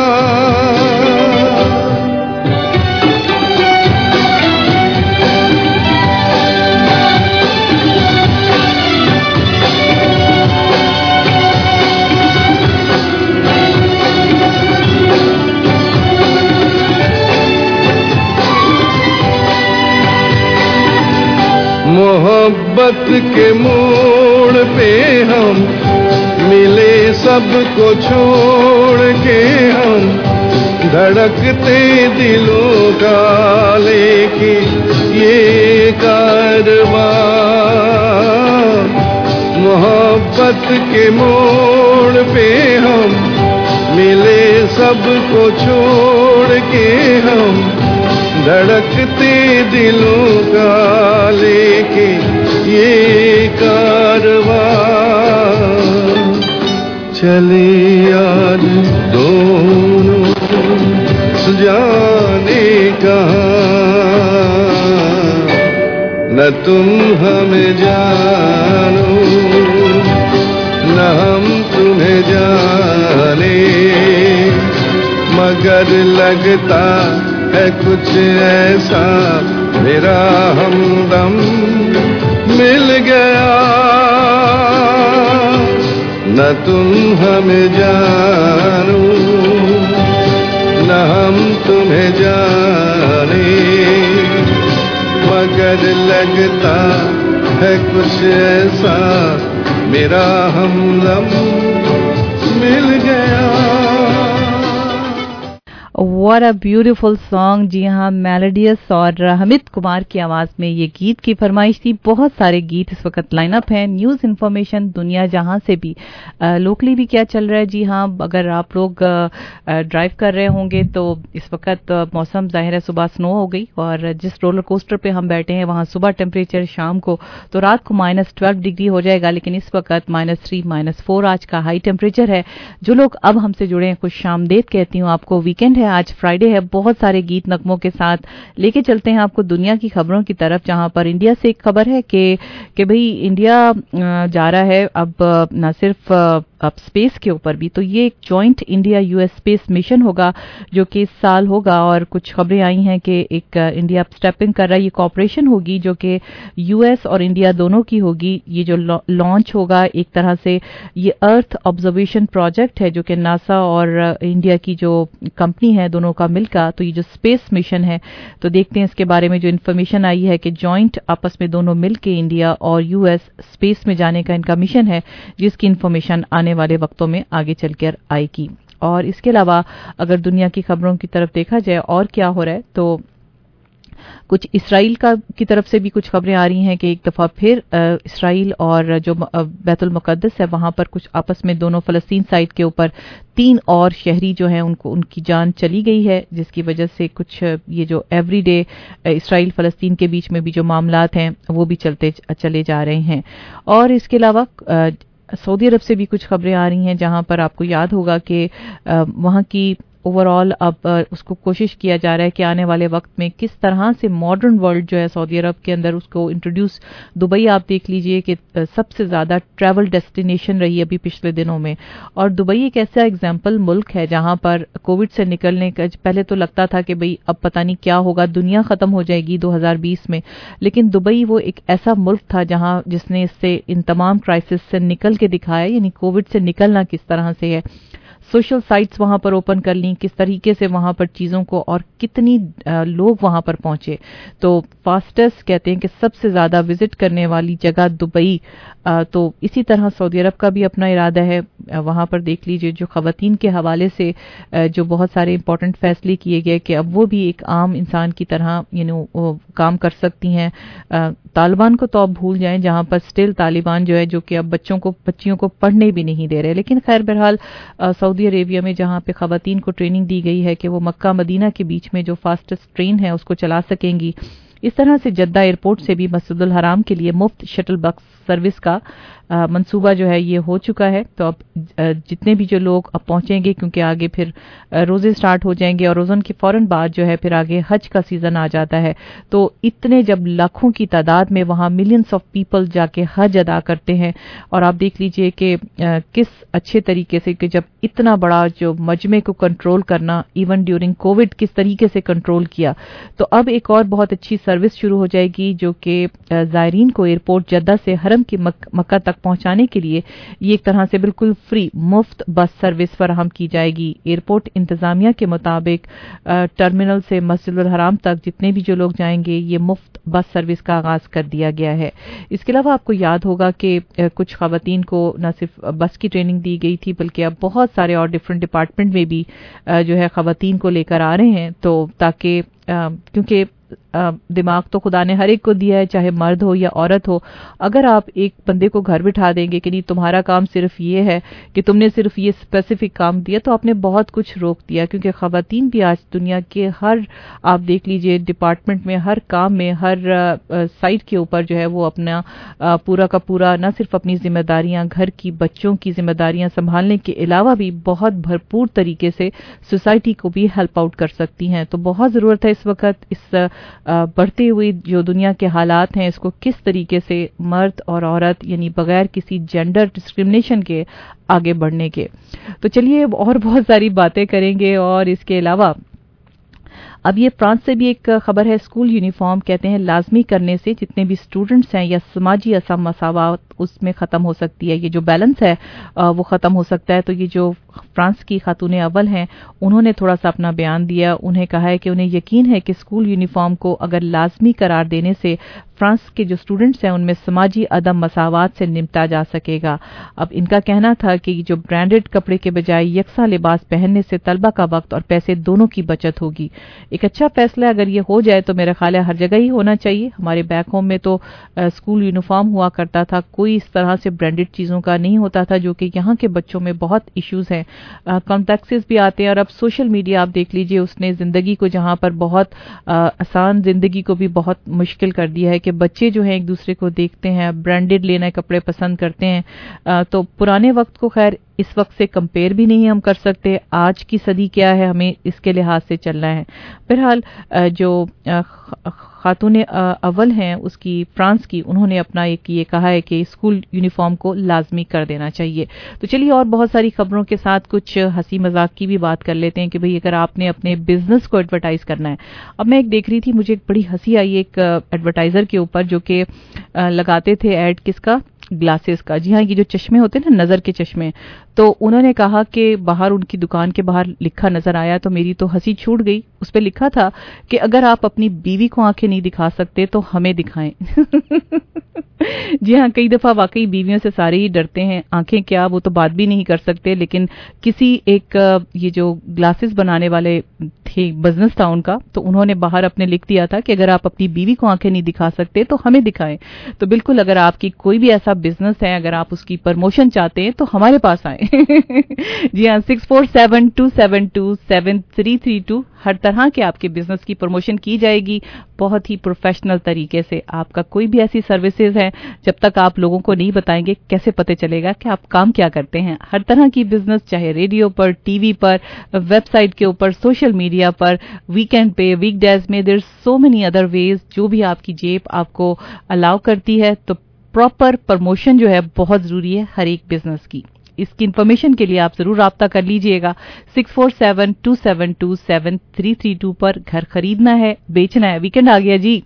محبت کے موڑ پہ ہم ملے سب کو چھوڑ کے ہم دھڑکتے دلوں کا لے کے یہ کارواں محبت کے موڑ پہ ہم ملے سب کو چھوڑ کے ہم دھڑکتے دلوں کا لے کے یہ کارواں چلے آج دونوں سجانے کہاں نہ تم ہمیں جانو، نہ ہم تمہیں جانے۔ مگر لگتا ہے کچھ ایسا، میرا ہمدم مل گیا۔ نہ تم ہمیں جانو، نہ ہم تمہیں جانے۔ مگر لگتا ہے کچھ ایسا، میرا ہم لم مل گیا۔ واٹ اے بیوٹیفل سانگ جی ہاں میلڈیس اور حمید کمار کی آواز میں یہ گیت کی فرمائش تھی۔ بہت سارے گیت اس وقت لائن اپ ہیں۔ نیوز انفارمیشن دنیا جہاں سے بھی لوکلی بھی کیا چل رہا ہے۔ جی ہاں اگر آپ لوگ ڈرائیو کر رہے ہوں گے تو اس وقت موسم ظاہر ہے صبح سنو ہو گئی اور جس رولر کوسٹر پہ ہم بیٹھے ہیں، وہاں صبح ٹیمپریچر شام کو تو رات کو مائنس ٹویلو ڈگری ہو جائے گا، لیکن اس وقت مائنس تھری مائنس فور آج کا ہائی ٹیمپریچر ہے۔ جو لوگ اب ہم سے جڑے ہیں، خوش دیت کہتی ہوں آپ کو ویکینڈ ہے، آج آج فرائیڈے ہے، بہت سارے گیت نغموں کے ساتھ لے کے چلتے ہیں آپ کو دنیا کی خبروں کی طرف، جہاں پر انڈیا سے ایک خبر ہے کہ کہ بھئی انڈیا جا رہا ہے، اب نہ صرف اسپیس کے اوپر بھی، تو یہ ایک joint India U S space mission ہوگا جو کہ اس سال ہوگا اور کچھ خبریں آئی ہیں کہ ایک انڈیا سٹیپنگ کر رہا ہے، یہ کوپریشن ہوگی جو کہ یو ایس اور انڈیا دونوں کی ہوگی، یہ جو لانچ ہوگا ایک طرح سے، یہ ارتھ آبزرویشن پروجیکٹ ہے جو کہ ناسا اور انڈیا کی جو کمپنی ہے دونوں کا مل کا، تو یہ جو اسپیس مشن ہے، تو دیکھتے ہیں اس کے بارے میں جو انفارمیشن آئی ہے کہ جوائنٹ آپس میں دونوں مل کے انڈیا اور یو ایس اسپیس میں جانے کا ان کا مشن ہے، جس کی انفارمیشن آنے آنے والے وقتوں میں آگے چل کر آئے گی۔ اور اس کے علاوہ اگر دنیا کی خبروں کی طرف دیکھا جائے اور کیا ہو رہا ہے، تو کچھ اسرائیل کا کی طرف سے بھی کچھ خبریں آ رہی ہیں کہ ایک دفعہ پھر اسرائیل اور جو بیت المقدس ہے، وہاں پر کچھ آپس میں دونوں فلسطین سائٹ کے اوپر تین اور شہری جو ہیں، ان کو، ان کی جان چلی گئی ہے، جس کی وجہ سے کچھ یہ جو ایوری ڈے اسرائیل فلسطین کے بیچ میں بھی جو معاملات ہیں، وہ بھی چلتے چلے جا رہے ہیں۔ اور اس کے علاوہ سعودی عرب سے بھی کچھ خبریں آ رہی ہیں جہاں پر آپ کو یاد ہوگا کہ وہاں کی اوور آل اب اس کو کوشش کیا جا رہا ہے کہ آنے والے وقت میں کس طرح سے ماڈرن ورلڈ جو ہے سعودی عرب کے اندر اس کو انٹروڈیوس دبئی آپ دیکھ لیجیے کہ سب سے زیادہ ٹریول ڈیسٹینیشن رہی ابھی پچھلے دنوں میں۔ اور دبئی ایک ایسا اگزامپل ملک ہے جہاں پر کووڈ سے نکلنے کا، پہلے تو لگتا تھا کہ بھئی اب پتہ نہیں کیا ہوگا، دنیا ختم ہو جائے گی دو ہزار بیس میں۔ لیکن دبئی وہ ایک ایسا ملک تھا جہاں جس نے اس سے ان تمام کرائسس سے نکل کے دکھایا یعنی کووڈ سے نکلنا کس طرح سے ہے۔ سوشل سائٹس وہاں پر اوپن کر لیں، کس طریقے سے وہاں پر چیزوں کو اور کتنی لوگ وہاں پر پہنچے۔ تو فاسٹس کہتے ہیں کہ سب سے زیادہ وزٹ کرنے والی جگہ دبئی تو اسی طرح سعودی عرب کا بھی اپنا ارادہ ہے۔ وہاں پر دیکھ لیجیے جو خواتین کے حوالے سے جو بہت سارے امپورٹنٹ فیصلے کیے گئے کہ اب وہ بھی ایک عام انسان کی طرح یعنی کام کر سکتی ہیں۔ طالبان کو تو اب بھول جائیں جہاں پر اسٹل طالبان جو ہے، جو کہ اب بچوں کو، بچیوں کو پڑھنے بھی نہیں دے رہے۔ لیکن خیر بہرحال سعودی عربیہ میں جہاں پہ خواتین کو ٹریننگ دی گئی ہے کہ وہ مکہ مدینہ کے بیچ میں جو فاسٹسٹ ٹرین ہے، اس کو چلا سکیں گی۔ اس طرح سے جدہ ایئرپورٹ سے بھی مسجد الحرام کے لیے مفت شٹل بکس سروس کا منصوبہ جو ہے یہ ہو چکا ہے۔ تو اب جتنے بھی جو لوگ اب پہنچیں گے، کیونکہ آگے پھر روزے سٹارٹ ہو جائیں گے اور روزن کے فوراً بعد جو ہے پھر آگے حج کا سیزن آ جاتا ہے۔ تو اتنے جب لاکھوں کی تعداد میں وہاں ملینس آف پیپل جا کے حج ادا کرتے ہیں اور آپ دیکھ لیجیے کہ کس اچھے طریقے سے کہ جب اتنا بڑا جو مجمع کو کنٹرول کرنا ایون ڈیورنگ کووڈ کس طریقے سے کنٹرول کیا۔ تو اب ایک اور بہت اچھی سروس شروع ہو جائے گی جو کہ زائرین کو ایئرپورٹ جدہ سے حرم کی مکہ تک پہنچانے کے لیے یہ ایک طرح سے بالکل فری، مفت بس سروس فراہم کی جائے گی۔ ایئرپورٹ انتظامیہ کے مطابق ٹرمینل سے مسجد الحرام تک جتنے بھی جو لوگ جائیں گے، یہ مفت بس سروس کا آغاز کر دیا گیا ہے۔ اس کے علاوہ آپ کو یاد ہوگا کہ کچھ خواتین کو نہ صرف بس کی ٹریننگ دی گئی تھی بلکہ اب بہت سارے اور ڈفرینٹ ڈپارٹمنٹ میں بھی جو ہے خواتین کو لے کر آ رہے ہیں تو تاکہ کیونکہ دماغ تو خدا نے ہر ایک کو دیا ہے، چاہے مرد ہو یا عورت ہو۔ اگر آپ ایک بندے کو گھر بٹھا دیں گے کہ نہیں، تمہارا کام صرف یہ ہے کہ تم نے صرف یہ اسپیسیفک کام دیا، تو آپ نے بہت کچھ روک دیا۔ کیونکہ خواتین بھی آج دنیا کے ہر، آپ دیکھ لیجیے ڈپارٹمنٹ میں، ہر کام میں، ہر سائٹ کے اوپر جو ہے وہ اپنا پورا کا پورا نہ صرف اپنی ذمہ داریاں، گھر کی بچوں کی ذمہ داریاں سنبھالنے کے علاوہ بھی بہت بھرپور طریقے سے سوسائٹی کو بھی ہیلپ آؤٹ کر سکتی ہیں۔ تو بہت ضرورت ہے اس وقت اس بڑھتی ہوئی جو دنیا کے حالات ہیں، اس کو کس طریقے سے مرد اور عورت یعنی بغیر کسی جینڈر ڈسکرمنیشن کے آگے بڑھنے کے۔ تو چلیے اور بہت ساری باتیں کریں گے اور اس کے علاوہ، اب یہ فرانس سے بھی ایک خبر ہے، اسکول یونیفارم کہتے ہیں لازمی کرنے سے جتنے بھی اسٹوڈنٹس ہیں یا سماجی اسم مساوات اس میں ختم ہو سکتی ہے۔ یہ جو بیلنس ہے وہ ختم ہو سکتا ہے۔ تو یہ جو فرانس کی خاتون اول ہیں، انہوں نے تھوڑا سا اپنا بیان دیا۔ انہیں کہا ہے کہ انہیں یقین ہے کہ اسکول یونیفارم کو اگر لازمی قرار دینے سے فرانس کے جو اسٹوڈنٹس ہیں، ان میں سماجی عدم مساوات سے نمٹا جا سکے گا۔ اب ان کا کہنا تھا کہ جو برانڈڈ کپڑے کے بجائے یکساں لباس پہننے سے طلبہ کا وقت اور پیسے دونوں کی بچت ہوگی۔ ایک اچھا فیصلہ اگر یہ ہو جائے تو میرا خیال ہے ہر جگہ ہی ہونا چاہیے۔ ہمارے بیک ہوم میں تو اسکول یونیفارم ہوا کرتا تھا۔ کوئی اس طرح سے برانڈڈ چیزوں کا نہیں ہوتا تھا جو کہ یہاں کے بچوں میں بہت ایشوز ہیں۔ کمپلیکسز بھی آتے ہیں اور اب سوشل میڈیا آپ دیکھ لیجیے، اس نے زندگی کو جہاں پر بہت آسان زندگی کو بھی بہت مشکل کر دیا ہے کہ بچے جو ہیں ایک دوسرے کو دیکھتے ہیں برانڈیڈ لینا کپڑے پسند کرتے ہیں تو پرانے وقت کو خیر اس وقت سے کمپیر بھی نہیں ہم کر سکتے، آج کی صدی کیا ہے، ہمیں اس کے لحاظ سے چلنا ہے۔ بہرحال جو خاتون اول ہیں، اس کی، فرانس کی، انہوں نے اپنا ایک یہ کہا ہے کہ اسکول یونیفارم کو لازمی کر دینا چاہیے۔ تو چلیے، اور بہت ساری خبروں کے ساتھ کچھ ہنسی مذاق کی بھی بات کر لیتے ہیں کہ بھئی، اگر آپ نے اپنے بزنس کو ایڈورٹائز کرنا ہے۔ اب میں ایک دیکھ رہی تھی، مجھے ایک بڑی ہنسی آئی ایک ایڈورٹائزر کے اوپر جو کہ لگاتے تھے ایڈ، کس کا؟ گلاسز کا۔ جی ہاں یہ جو چشمے ہوتے ہیں نا، نظر کے چشمے۔ تو انہوں نے کہا کہ باہر ان کی دکان کے باہر لکھا نظر آیا تو میری تو ہنسی چھوٹ گئی۔ اس پہ لکھا تھا کہ اگر آپ اپنی بیوی کو آنکھیں نہیں دکھا سکتے تو ہمیں دکھائیں۔ جی ہاں کئی دفعہ واقعی بیویوں سے سارے ہی ڈرتے ہیں۔ آنکھیں کیا، وہ تو بات بھی نہیں کر سکتے، لیکن کسی ایک، یہ جو گلاسز بنانے والے تھے بزنس تھا ان کا، تو انہوں نے باہر اپنے لکھ دیا تھا کہ اگر آپ اپنی بیوی کو آنکھیں نہیں دکھا سکتے تو ہمیں دکھائیں۔ تو بالکل اگر آپ کی کوئی بھی ایسا بزنس ہے، اگر آپ اس کی پرموشن چاہتے ہیں تو ہمارے پاس آئیں۔ جی ہاں six four seven two seven two seven three three two ہر طرح کے آپ کے بزنس کی پروموشن کی جائے گی۔ بہت ہی پروفیشنل طریقے سے آپ کا کوئی بھی ایسی سروسز ہے، جب تک آپ لوگوں کو نہیں بتائیں گے کیسے پتہ چلے گا کہ آپ کام کیا کرتے ہیں۔ ہر طرح کی بزنس چاہے ریڈیو پر ٹی وی پر ویب سائٹ کے اوپر سوشل میڈیا پر ویکینڈ پہ ویک ڈیز میں there so many other ways جو بھی آپ کی جیب آپ کو الاؤ کرتی ہے، تو پراپر پروموشن جو ہے بہت ضروری ہے ہر ایک بزنس کی۔ اس کی انفارمیشن کے لیے آپ ضرور رابطہ کر لیجیے گا۔ Six four seven two seven two seven three three two پر گھر خریدنا ہے، بیچنا ہے۔ ویکینڈ آ گیا جی۔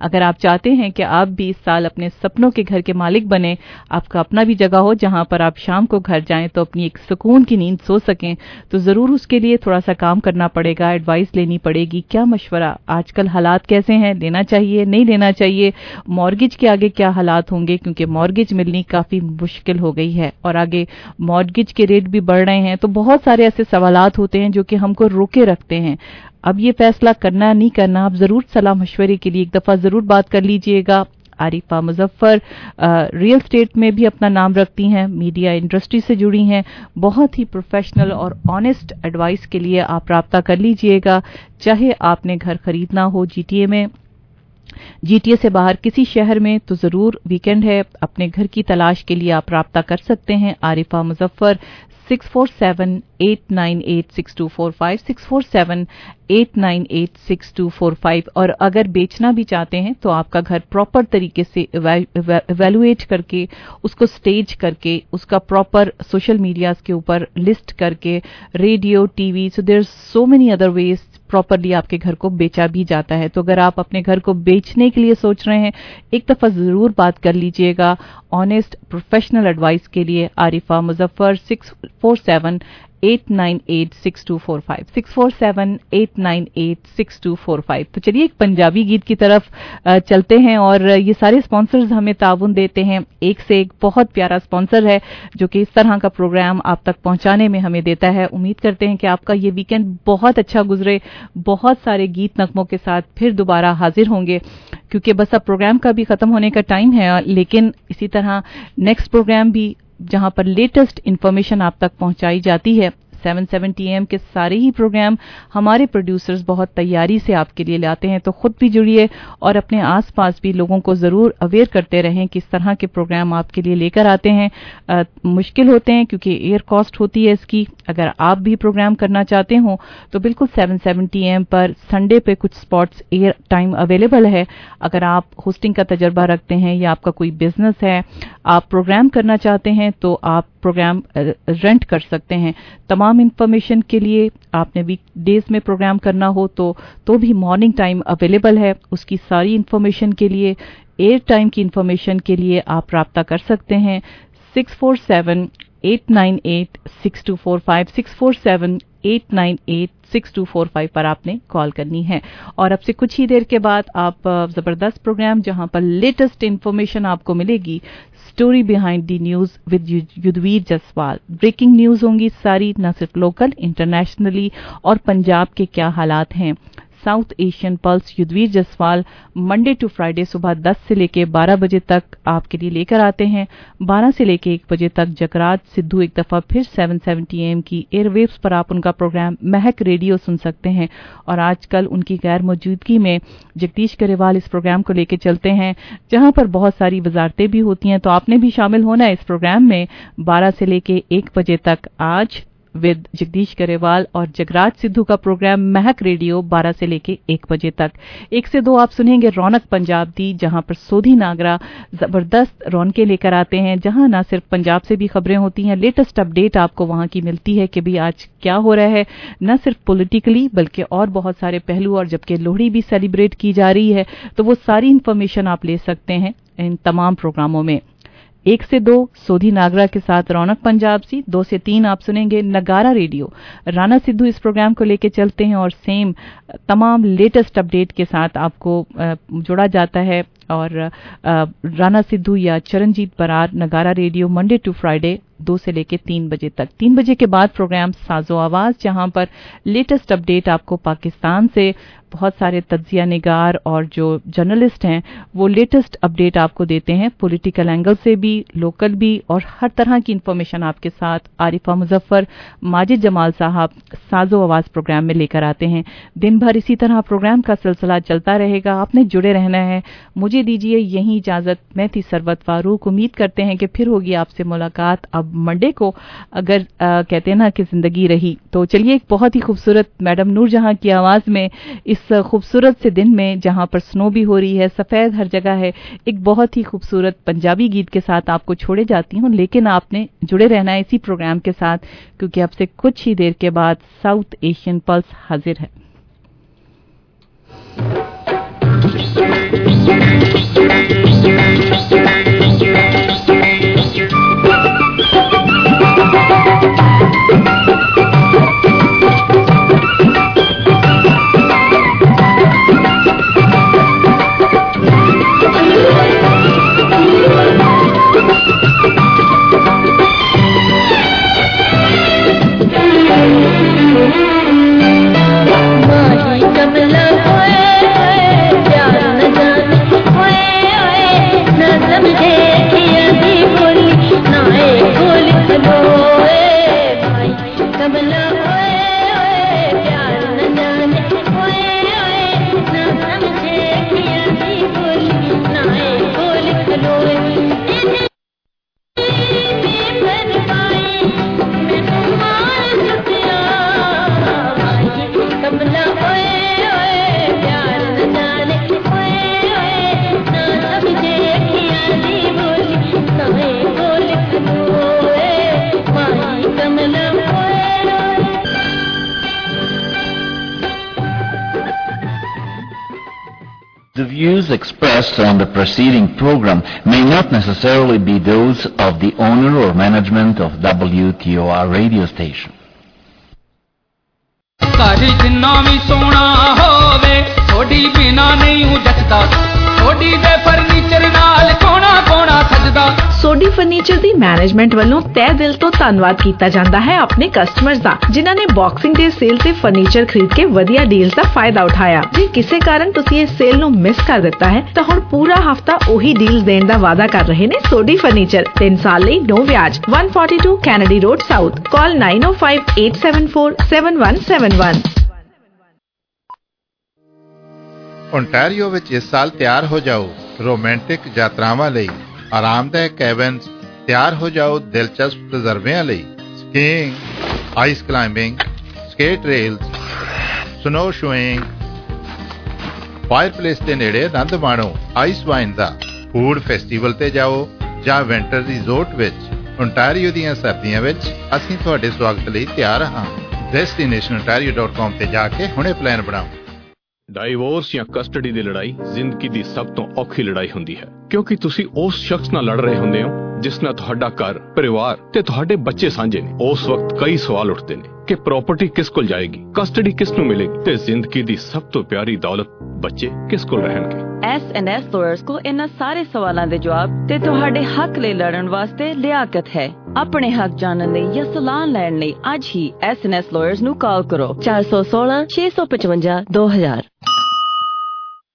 اگر آپ چاہتے ہیں کہ آپ بھی اس سال اپنے سپنوں کے گھر کے مالک بنیں، آپ کا اپنا بھی جگہ ہو جہاں پر آپ شام کو گھر جائیں تو اپنی ایک سکون کی نیند سو سکیں، تو ضرور اس کے لیے تھوڑا سا کام کرنا پڑے گا ایڈوائس لینی پڑے گی۔ کیا مشورہ؟ آج کل حالات کیسے ہیں؟ لینا چاہیے، نہیں لینا چاہیے؟ مارگیج کے آگے کیا حالات ہوں گے؟ کیونکہ مارگیج ملنی کافی مشکل ہو گئی ہے اور آگے مارگیج کے ریٹ بھی بڑھ رہے ہیں، تو بہت سارے ایسے سوالات ہوتے ہیں جو کہ ہم کو روکے رکھتے ہیں۔ اب یہ فیصلہ کرنا نہیں کرنا، آپ ضرور صلاح مشورے کے لیے ایک دفعہ ضرور بات کر لیجیے گا۔ عارفہ مظفر ریل اسٹیٹ میں بھی اپنا نام رکھتی ہیں، میڈیا انڈسٹری سے جڑی ہیں۔ بہت ہی پروفیشنل اور آنےسٹ ایڈوائس کے لیے آپ رابطہ کر لیجیے گا، چاہے آپ نے گھر خریدنا ہو جی ٹی اے میں۔ جی ٹی اے سے باہر کسی شہر میں تو ضرور ویکینڈ ہے۔ اپنے گھر کی تلاش کے لیے آپ رابطہ کر سکتے ہیں۔ Arifa Muzaffar six four seven eight nine eight six two four five six four seven eight nine eight six two four five اور اگر بیچنا بھی چاہتے ہیں تو آپ کا گھر پراپر طریقے سے ایویلویٹ کر کے اس کو سٹیج کر کے اس کا پراپر سوشل میڈیاز کے اوپر لسٹ کر کے radio T V so there so many other ways properly آپ کے گھر کو بیچا بھی جاتا ہے۔ تو اگر آپ اپنے گھر کو بیچنے کے لیے سوچ رہے ہیں، ایک دفعہ ضرور بات کر لیجیے گا۔ آنےسٹ پروفیشنل ایڈوائس کے لیے Arifa Muzaffar six four seven eight nine eight six two four five six four seven eight nine eight six two four five تو چلیے، ایک پنجابی گیت کی طرف چلتے ہیں اور یہ سارے اسپانسرز ہمیں تعاون دیتے ہیں۔ ایک سے ایک بہت پیارا اسپانسر ہے جو کہ اس طرح کا پروگرام آپ تک پہنچانے میں ہمیں دیتا ہے۔ امید کرتے ہیں کہ آپ کا یہ ویکینڈ بہت اچھا گزرے، بہت سارے گیت نغموں کے ساتھ پھر دوبارہ حاضر ہوں گے۔ کیونکہ بس اب پروگرام کا بھی ختم ہونے کا ٹائم ہے، لیکن اسی طرح نیکسٹ پروگرام بھی جہاں پر لیٹسٹ انفارمیشن آپ تک پہنچائی جاتی ہے۔ سیون سیون ٹی ایم کے سارے ہی پروگرام ہمارے پروڈیوسرز بہت تیاری سے آپ کے لیے لاتے ہیں، تو خود بھی جڑیے اور اپنے آس پاس بھی لوگوں کو ضرور اویئر کرتے رہیں کہ اس طرح کے پروگرام آپ کے لیے لے کر آتے ہیں۔ مشکل ہوتے ہیں کیونکہ ایئر کاسٹ ہوتی ہے اس کی۔ اگر آپ بھی پروگرام کرنا چاہتے ہوں تو بالکل سیون سیون ٹی ایم پر سنڈے پہ کچھ اسپاٹس ایئر ٹائم اویلیبل ہے۔ اگر آپ ہوسٹنگ کا تجربہ رکھتے ہیں یا آپ کا کوئی بزنس ہے، آپ پروگرام کرنا چاہتے ہیں تو آپ پروگرام رینٹ کر سکتے ہیں۔ تمام انفارمیشن کے لیے آپ نے ویک ڈیز میں پروگرام کرنا ہو تو تو بھی مارننگ ٹائم اویلیبل ہے۔ اس کی ساری انفارمیشن کے لیے ایئر ٹائم کی انفارمیشن کے لیے آپ رابطہ کر سکتے ہیں۔ Six four seven eight nine eight six two four five six four seven eight nine eight six two four five پر آپ نے کال کرنی ہے۔ اور اب سے کچھ ہی دیر کے بعد آپ زبردست پروگرام جہاں پر لیٹسٹ انفارمیشن آپ کو ملے گی story behind the news with Yadvir Jaswal breaking news ہوں گی ساری نہ صرف لوکل انٹرنیشنلی اور پنجاب کے کیا حالات ہیں south Asian plus Yadvir Jaswal Monday to Friday صبح دس سے لے کے بارہ بجے تک آپ کے لیے لے کر آتے ہیں۔ بارہ سے لے کے ایک بجے تک جکرات سدھو ایک دفعہ پھر سیون سیونٹی ایم کی ایئر ویوز پر آپ ان کا پروگرام مہک ریڈیو سن سکتے ہیں۔ اور آج کل ان کی غیر موجودگی میں جگدیش کریوال اس پروگرام کو لے کے چلتے ہیں۔ جہاں پر بہت ساری وزارتیں بھی ہوتی ہیں تو آپ نے بھی شامل ہونا ہے اس پروگرام میں۔ بارہ سے لے کے ایک بجے تک آج ود جگدیش گریوال اور جگراج سدھو کا پروگرام مہک ریڈیو بارہ سے لے کے ایک بجے تک۔ ایک سے دو آپ سنیں گے رونق پنجاب دی، جہاں پر سودھی ناگرا زبردست رونقیں لے کر آتے ہیں، جہاں نہ صرف پنجاب سے بھی خبریں ہوتی ہیں۔ لیٹسٹ اپ ڈیٹ آپ کو وہاں کی ملتی ہے کہ بھی آج کیا ہو رہا ہے۔ نہ صرف پولیٹیکلی بلکہ اور بہت سارے پہلو اور جبکہ لوہڑی بھی سیلیبریٹ کی جا رہی ہے، تو وہ ساری انفارمیشن آپ لے سکتے ہیں ان تمام پروگراموں میں۔ ایک سے دو، سودھی ناگرا کے ساتھ رونق پنجاب سی، دو سے تین آپ سنیں گے نگارا ریڈیو۔ رانا سدھو اس پروگرام کو لے کے چلتے ہیں اور سیم تمام لیٹسٹ اپ ڈیٹ کے ساتھ آپ کو جڑا جاتا ہے۔ اور رانا سدھو یا Charanjit Brar Nagara radio Monday to Friday دو سے لے کے تین بجے تک۔ تین بجے کے بعد پروگرام ساز و آواز، جہاں پر لیٹسٹ اپ ڈیٹ آپ کو پاکستان سے بہت سارے تجزیہ نگار اور جو جرنلسٹ ہیں، وہ لیٹسٹ اپڈیٹ آپ کو دیتے ہیں۔ پولیٹیکل اینگل سے بھی لوکل بھی اور ہر طرح کی انفارمیشن آپ کے ساتھ عارفہ مظفر، ماجد جمال صاحب ساز و آواز پروگرام میں لے کر آتے ہیں۔ دن بھر اسی طرح پروگرام کا سلسلہ چلتا رہے گا۔ آپ نے جڑے رہنا ہے۔ مجھے مجھے دیجیے یہی اجازت۔ میں تھی سروت فاروق، امید کرتے ہیں کہ پھر ہوگی آپ سے ملاقات۔ اب منڈے کو اگر کہتے ہیں نا کہ زندگی رہی، تو چلیے ایک بہت ہی خوبصورت میڈم نور جہاں کی آواز میں، اس خوبصورت سے دن میں جہاں پر سنو بھی ہو رہی ہے، سفید ہر جگہ ہے، ایک بہت ہی خوبصورت پنجابی گیت کے ساتھ آپ کو چھوڑے جاتی ہوں، لیکن آپ نے جڑے رہنا ہے اسی پروگرام کے ساتھ، کیونکہ اب سے کچھ ہی دیر کے بعد ساؤتھ ایشین پلس حاضر ہے۔ Thank you. expressed on the preceding program may not necessarily be those of the owner or management of WTOR radio station. ਘਰ ਜਿੰਨਾ ਵੀ ਸੋਹਣਾ ਹੋਵੇ ਥੋੜੀ ਬਿਨਾ ਨਹੀਂ ਉਹ ਜੱਚਦਾ ਥੋੜੀ ਦੇ ਫਰਨੀਚਰ ਨਾਲ ਕੋਣਾ ਕੋਣਾ ਸਜਦਾ ਸੋਡੀ ਫਰਨੀਚਰ ਦੀ ਮੈਨੇਜਮੈਂਟ ਵੱਲੋਂ ਤਹਿ ਦਿਲ ਤੋਂ ਧੰਨਵਾਦ ਕੀਤਾ ਜਾਂਦਾ ਹੈ ਆਪਣੇ ਕਸਟਮਰਸ ਦਾ ਜਿਨ੍ਹਾਂ ਨੇ ਬਾਕਸਿੰਗ ਡੇ ਸੇਲ ਤੇ ਫਰਨੀਚਰ ਖਰੀਦ ਕੇ ਵਧੀਆ ਡੀਲਸ ਦਾ ਫਾਇਦਾ ਉਠਾਇਆ। ਜੇ ਕਿਸੇ ਕਾਰਨ ਤੁਸੀਂ ਇਸ ਸੇਲ ਨੂੰ ਮਿਸ ਕਰ ਦਿੱਤਾ ਹੈ ਤਾਂ ਹੁਣ ਪੂਰਾ ਹਫਤਾ ਉਹੀ ਡੀਲਸ ਦੇਣ ਦਾ ਵਾਅਦਾ ਕਰ ਰਹੇ ਨੇ ਸੋਡੀ ਫਰਨੀਚਰ 3 ਸਾਲ ਲਈ ਨੋ ਵਿਆਜ। 142 Kennedy road south call 9058747171 Ontario ਵਿੱਚ ਇਸ ਸਾਲ ਤਿਆਰ ਹੋ ਜਾਓ ਰੋਮਾਂਟਿਕ ਯਾਤਰਾਵਾਂ ਲਈ। ਆਰਾਮਦਾਇਕ ਕੈਬਨਸ ਤਿਆਰ ਹੋ ਜਾਓ ਦਿਲਚਸਪ ਤਜਰਬਿਆਂ ਲਈ। Skiing ice climbing skate rails snowshoeing fireplace ਦੇ ਨੇੜੇ ਆਨੰਦ ਮਾਣੋ। ਆਈਸ ਵਾਈਨ ਦਾ ਫੂਡ ਫੈਸਟੀਵਲ ਤੇ ਜਾਓ ਜਾਂ ਵਿੰਟਰ ਰਿਜ਼ੋਰਟ ਵਿੱਚ। ਓਨਟਾਰੀਓ ਦੀਆਂ ਸਰਦੀਆਂ ਵਿੱਚ ਅਸੀਂ ਤੁਹਾਡੇ ਸਵਾਗਤ ਲਈ ਤਿਆਰ ਹਾਂ। Destinationontario.com ਤੇ ਜਾ ਕੇ ਹੁਣੇ ਪਲਾਨ ਬਣਾਓ। ਡਾਈਵੋਰਸ ਜਾਂ ਕਸਟਡੀ ਦੀ ਲੜਾਈ ਜ਼ਿੰਦਗੀ ਦੀ ਸਭ ਤੋਂ ਔਖੀ ਲੜਾਈ ਹੁੰਦੀ ਹੈ। ਕਿਉਂਕਿ ਤੁਸੀਂ ਉਸ ਸ਼ਖਸ ਨਾਲ ਲੜ ਰਹੇ ਹੁੰਦੇ ਹੋ ਜਿਸ ਨਾਲ ਤੁਹਾਡਾ ਘਰ, ਪਰਿਵਾਰ ਤੇ ਤੁਹਾਡੇ ਬੱਚੇ ਸਾਂਝੇ ਨੇ। ਉਸ ਵਕਤ ਕਈ ਸਵਾਲ ਉੱਠਦੇ ਨੇ ਕਿ ਪ੍ਰਾਪਰਟੀ ਕਿਸ ਕੋਲ ਜਾਏਗੀ ਕਸਟਡੀ ਕਿਸ ਨੂੰ ਮਿਲੇਗੀ ਤੇ ਜ਼ਿੰਦਗੀ ਦੀ ਸਭ ਤੋਂ ਪਿਆਰੀ ਦੌਲਤ ਬੱਚੇ ਕਿਸ ਕੋਲ ਰਹਿਣਗੇ? ਐਸ ਲਾਇਰਸ ਕੋਲ ਇਹਨਾਂ ਸਾਰੇ ਸਵਾਲਾਂ ਦੇ ਜਵਾਬ ਤੇ ਤੁਹਾਡੇ ਹੱਕ ਲਈ ਲੜਨ ਵਾਸਤੇ ਲਿਆਕਤ ਹੈ। ਆਪਣੇ ਹੱਕ ਜਾਣਨ ਲਈ ਜਾਂ ਸਲਾਹ ਲੈਣ ਲਈ ਅੱਜ ਹੀ ਐਸ ਲਾਇਰਸ ਨੂੰ ਕਾਲ ਕਰੋ। 416 655 2000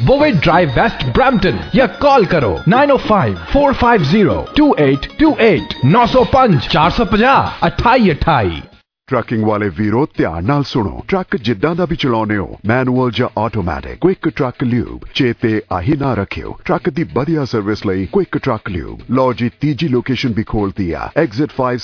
بوویڈ ڈرائیو ویسٹ برامٹن یا کال کرو nine O five four five zero two eight two eight نو سو پانچ چار سو پناہ اٹھائی اٹھائی ٹرکنگ والے ویرو تیار نال سنو ٹرک جدہ دا بھی چلاونے ہو مینوال جا آٹومیٹک کوئک ٹرک لیوب چیتے آہی نہ رکھیو ٹرک دی بڑیا سروس لئی کوئک ٹرک لیوب لو جی تیجی لوکیشن بھی کھولتی ہے ایگزٹ 57